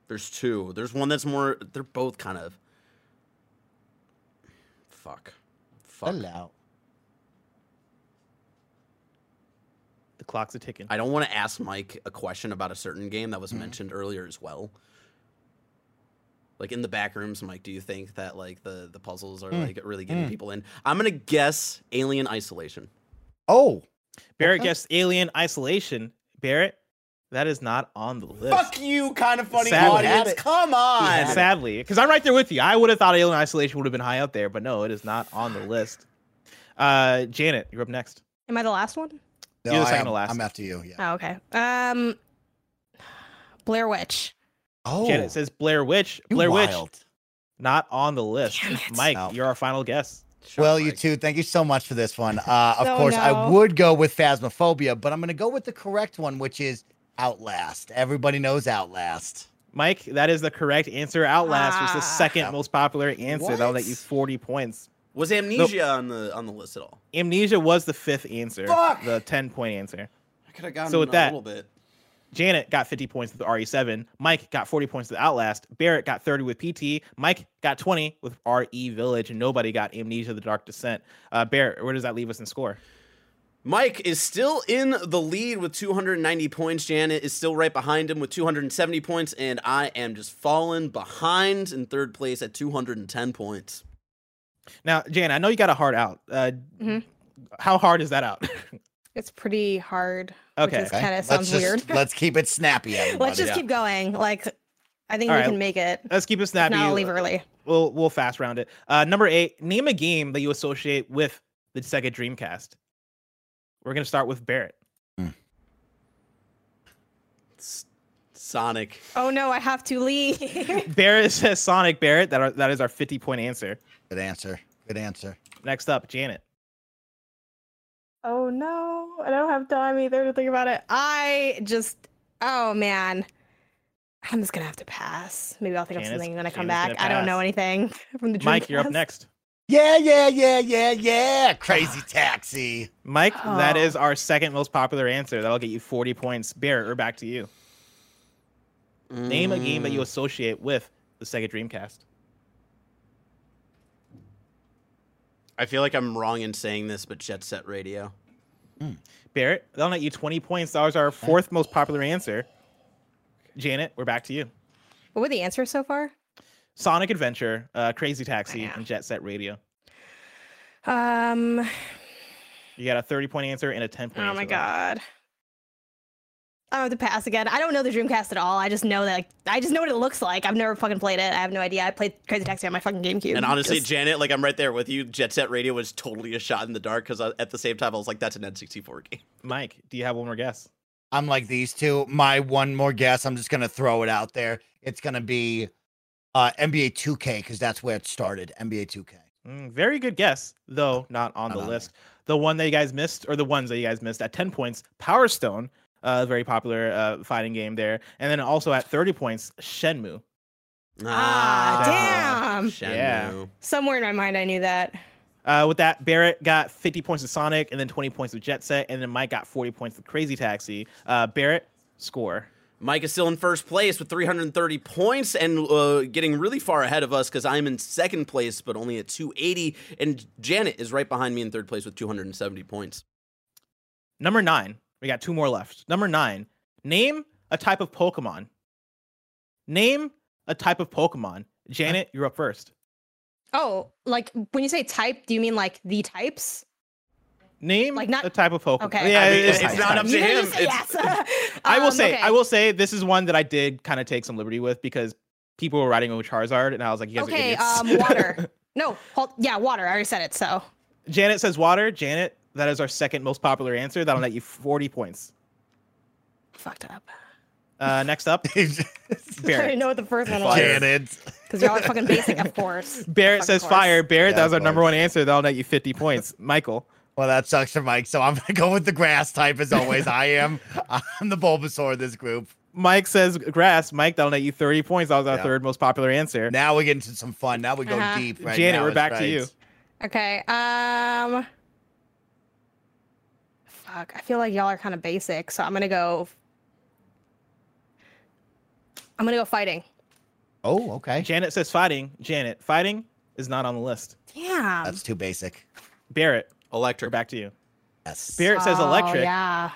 there's two. There's one that's more. They're both kind of. Fuck. Fuck. Hello. The clock's a ticking. I don't want to ask Mike a question about a certain game that was Mm-hmm. mentioned earlier as well. Like in the back rooms, Mike, do you think that like the the puzzles are Mm. like really getting people in? I'm gonna guess Alien Isolation. Oh, Barrett Okay. guessed Alien Isolation. Barrett, that is not on the list. Fuck you, Kinda Funny Sadly. audience. Come on. it. Sadly, because I'm right there with you. I would have thought Alien Isolation would have been high up there, but no, it is not on the list. Uh, Janet, you're up next. Am I the last one? No, You're the I second am, to last. I'm after you. Yeah. Oh, okay. Um, Blair Witch. Oh, Janet says Blair Witch. you Blair Witch, not on the list. Mike, No. you're our final guess. Sure, Well, you Mike. two, thank you so much for this one. Uh, of course, I would go with Phasmophobia, but I'm going to go with the correct one, which is Outlast. Everybody knows Outlast. Mike, that is the correct answer. Outlast was the Ah. second most popular answer. That'll get you 40 points. Was Amnesia on the on the list at all? Amnesia was the fifth answer. Fuck! The 10 point answer. I could have gotten So with a that- little bit. Janet got 50 points with RE7. Mike got 40 points with Outlast. Barrett got 30 with PT. Mike got 20 with RE Village. And nobody got Amnesia The Dark Descent. Uh, Barrett, where does that leave us in score? Mike is still in the lead with 290 points. Janet is still right behind him with 270 points, and I am just falling behind in third place at 210 points. Now, Jan, I know you got a hard out. Uh, Mhm. How hard is that out? It's pretty hard. Okay. Which Okay? kind of sounds just- weird. let's keep it snappy, everybody. Let's just Yeah. keep going. Like, I think All we right. can make it. Let's keep it snappy. not, I'll leave early. We'll, we'll fast round it. Uh, number eight, name a game that you associate with the Sega Dreamcast. We're going to start with Barrett. Sonic. Oh no, I have to leave. Barrett says Sonic Barrett. That, are, that is our 50 point answer. Good answer. Good answer. Next up, Janet. oh no, I don't have time either to think about it. I just, oh man. I'm just gonna have to pass. Maybe I'll think of Janet's- something when I come Janet's back. I don't know anything from the Mike, you're up next. Yeah, yeah, yeah, yeah, yeah. Crazy taxi. Mike, that Oh. is our second most popular answer. That'll get you 40 points. Barrett, we're back to you. Name a game that you Mm, associate with the Sega Dreamcast. I feel like I'm wrong in saying this, but Jet Set Radio. Barrett, that'll net you 20 points. That was our fourth most popular answer. Janet, we're back to you. What were the answers so far? Sonic Adventure, uh, Crazy Taxi, Yeah. and Jet Set Radio. Um. You got a 30 point answer and a 10 point Oh answer. my left. God. I have to pass again. I don't know the Dreamcast at all. I just know that like, I just know what it looks like. I've never fucking played it. I have no idea. I played Crazy Taxi on my fucking GameCube. And honestly, Just- Janet, like I'm right there with you. Jet Set Radio was totally a shot in the dark because at the same time I was like, that's an N64 game. Mike, do you have one more guess? I'm like these two. My one more guess, I'm just gonna throw it out there. It's gonna be uh NBA 2K because that's where it started. NBA 2K. Mm, very good guess, though not on Not the on list. The one that you guys missed, or the ones that you guys missed at 10 points, Power Stone, uh, very popular uh, fighting game there. And then also at 30 points, Shenmue. Ah, damn. Yeah. Shenmue. Somewhere in my mind, I knew that. Uh, with that, Barrett got 50 points of Sonic, and then 20 points of Jet Set, and then Mike got 40 points with Crazy Taxi. Uh, Barrett, score. Mike is still in first place with 330 points and uh, getting really far ahead of us because I'm in second place, but only at 280. And Janet is right behind me in third place with 270 points. Number nine, we got two more left. Number nine, name a type of Pokemon. Name a type of Pokemon. Janet, you're up first. Oh, like when you say type, do you mean like the types? Name Like, not- a type of Pokemon. Okay. Yeah, I mean, it's, it's it's not type. up to You him. say It's- yes. I will Um, say, okay. I will say, this is one that I did kind of take some liberty with because people were writing with Charizard, and I was like, you guys are Okay, idiots. um, water. No, hold, yeah, water. I already said it. So Janet says water. Janet, that is our second most popular answer. That'll net you 40 points. fucked up. Uh, next up, Barrett. I didn't know what the first one was Janet. because y'all are fucking basic, of course. Barrett Fucking says course. fire. Barrett, Yeah, that was of our number one answer. That'll net you 50 points. Michael. Well, that sucks for Mike. So I'm gonna go with the grass type as always. I am. I'm the Bulbasaur of this group. Mike says grass. Mike, that'll net you 30 points. That was our Yeah. third most popular answer. Now we get into some fun. Now we go Uh-huh. deep. Right Janet, now, we're that's back to you. Okay. Um. Fuck. I feel like y'all are kind of basic, so I'm gonna go. I'm gonna go fighting. Oh, okay. Janet says fighting. Janet, fighting is not on the list. Damn. That's too basic. Barrett, Electric. back to you. Yes. Barrett says Oh, electric. Yeah.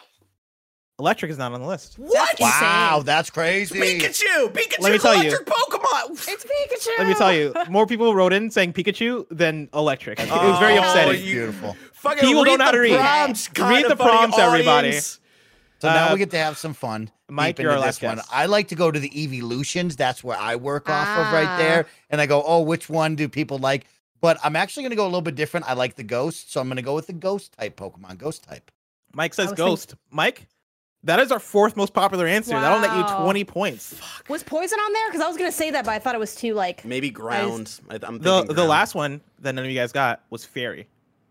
Electric is not on the list. What? Wow, insane. that's crazy. Pikachu! Pikachu's Let me tell you. Pokemon! It's Pikachu. Let me tell you, more people wrote in saying Pikachu than electric. It was very Oh, upsetting. you- Beautiful. Fucking People read don't know how to read. Prompts, Read the prompts, everybody. audience. So now Uh, we get to have some fun. Mike, deep you're our last this one. I like to go to the evolutions. That's where I work off of right Ah. there. And I go, oh, which one do people like? But I'm actually going to go a little bit different. I like the ghost. So I'm going to go with the ghost type Pokemon, ghost type. Mike says was thinking- ghost. Mike, that is our fourth most popular answer. That'll net you 20 points. Was poison on there? Because I was gonna say that, but I thought it was too like. Maybe ground. I, am The the last one that none of you guys got was fairy.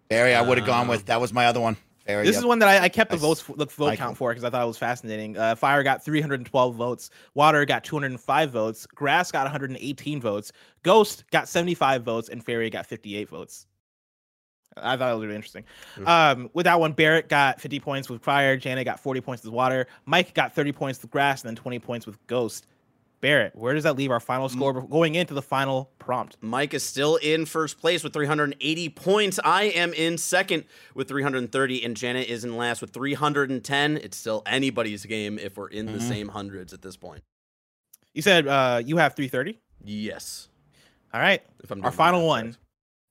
Barry, I would have gone with. That was my other one. Barry, This yep. is one that I, I kept the votes, the vote count for because I thought it was fascinating. Uh, Fire got 312 votes. Water got 205 votes. Grass got 118 votes. Ghost got 75 votes, and Fairy got 58 votes. I thought it was really interesting. Hmm. Um, with that one, Barrett got 50 points with Fire. Janet got 40 points with Water. Mike got 30 points with Grass, and then 20 points with Ghost. Barrett, where does that leave our final score going into the final prompt? Mike is still in first place with 380 points. I am in second with 330, and Janet is in last with 310. It's still anybody's game if we're in the Mm-hmm. same hundreds at this point. You said uh, you have 330. Yes. All right. If I'm Our final math one. correct.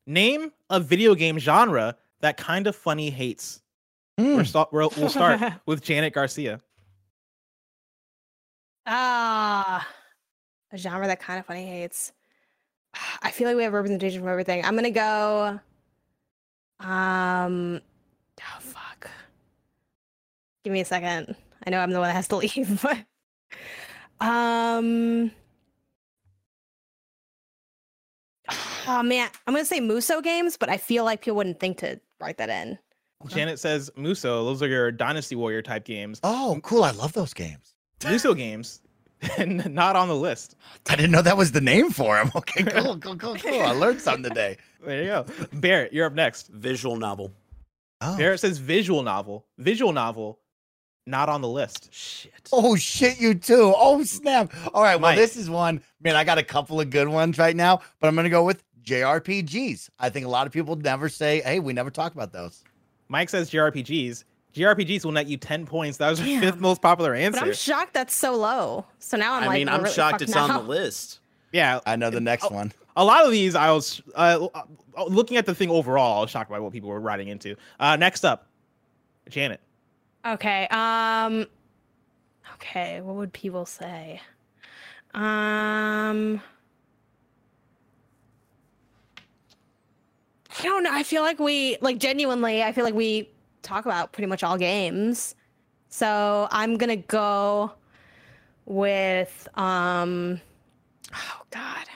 Name a video game genre that Kinda Funny hates. Hmm. We're sta- we'll, we'll start with Janet Garcia. Ah, a genre that Kinda Funny hates. I feel like we have representation from everything. I'm gonna go. Um, oh fuck. Give me a second. I know I'm the one that has to leave, but um. Oh man, I'm gonna say Musou games, but I feel like people wouldn't think to write that in. Janet says Musou. Those are your Dynasty Warrior type games. Oh, cool. I love those games. Musou games, and not on the list. I didn't know that was the name for him. Okay, cool, cool, cool, cool. I learned something today. There you go. Barrett, you're up next. Visual novel. Oh, Barrett says visual novel. Visual novel, not on the list. Shit. oh shit, you too. Oh snap. All right, well, Mike. this is one. Man, I got a couple of good ones right now, but I'm going to go with JRPGs. I think a lot of people never say, hey, we never talk about those. Mike says JRPGs. JRPGs will net you 10 points. That was your Damn. fifth most popular But answer. I'm shocked that's so low. So now I'm I like, mean, I'm really shocked it's now. on the list. yeah, I know the next one. a lot of these I was uh, uh, looking at the thing overall. I was shocked by what people were writing into. Uh, next up, Janet. Okay. Um. Okay. What would people say? Um. I don't know. I feel like we like genuinely. I feel like we talk about pretty much all games. So I'm gonna go with um. Oh God.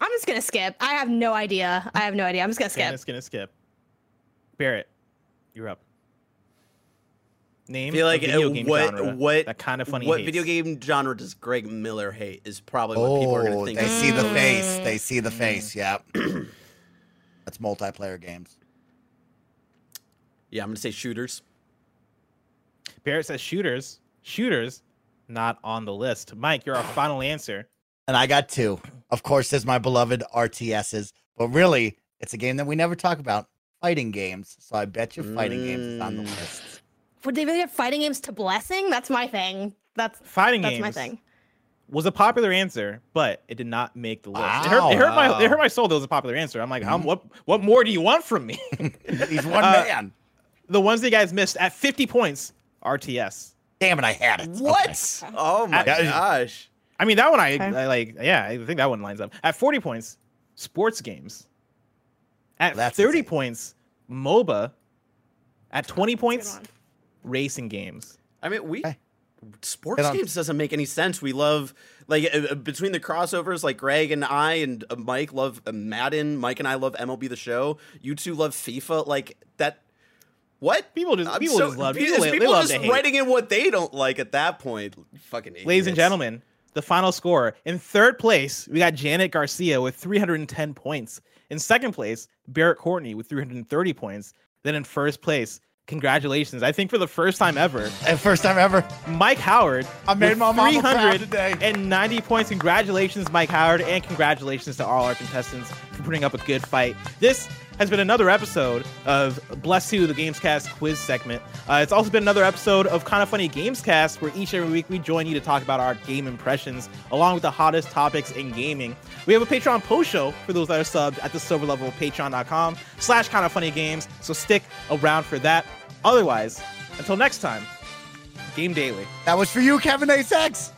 I'm just gonna skip. I have no idea. I have no idea. I'm just gonna skip. Janet's gonna skip. Barrett, you're up. Name I feel like a video uh, game what genre what that Kinda Funny. what hates. video game genre does Greg Miller hate is probably what people are going to Oh, think. they of. see the Mm. face. They see the face. Yeah. That's multiplayer games. Yeah, I'm going to say shooters. Barrett says shooters. Shooters, not on the list. Mike, you're our final answer. And I got two. Of course, there's my beloved RTSs, but really, it's a game that we never talk about fighting games. So I bet you fighting games is on the Mm. list. Would they really have fighting games to blessing? That's my thing. That's Fighting that's games my thing. Was a popular answer, but it did not make the list. It, hurt, it hurt my it hurt my soul. That was a popular answer. I'm like, Mm-hmm. um, what what more do you want from me? He's one Uh, man. the ones that you guys missed at 50 points, RTS. Damn it, I had it. What? Oh my I- gosh. I mean, that one I, Okay. I like. Yeah, I think that one lines up. At 40 points, sports games. At That's 30 insane. points, MOBA. At 20 points, racing games. I mean, we Hey. Sports games doesn't make any sense. We love like uh, uh, between the crossovers, like Greg and I and uh, Mike love uh, Madden. Mike and I love MLB the Show. You two love FIFA. Like that. What People just I'm people so- just love pe- people, people love just writing in what they don't like at that point. Fucking idiots. Ladies and gentlemen, the final score in third place, we got Janet Garcia with 310 points. In second place, Barrett Courtney with 330 points. Then in first place, congratulations! I think for the first time ever, first time ever. Mike Howard. I made my mama proud today. 390 points. Congratulations, Mike Howard, and congratulations to all our contestants for putting up a good fight. This has been another episode of Bless You, the Gamescast quiz segment. Uh, it's also been another episode of Kinda Funny Gamescast, where each and every week we join you to talk about our game impressions, along with the hottest topics in gaming. We have a Patreon post show for those that are subbed at the silver level patreon.com slash kind of funny games, so stick around for that. Otherwise, until next time, Game Daily. That was for you, Kevin A. Sex.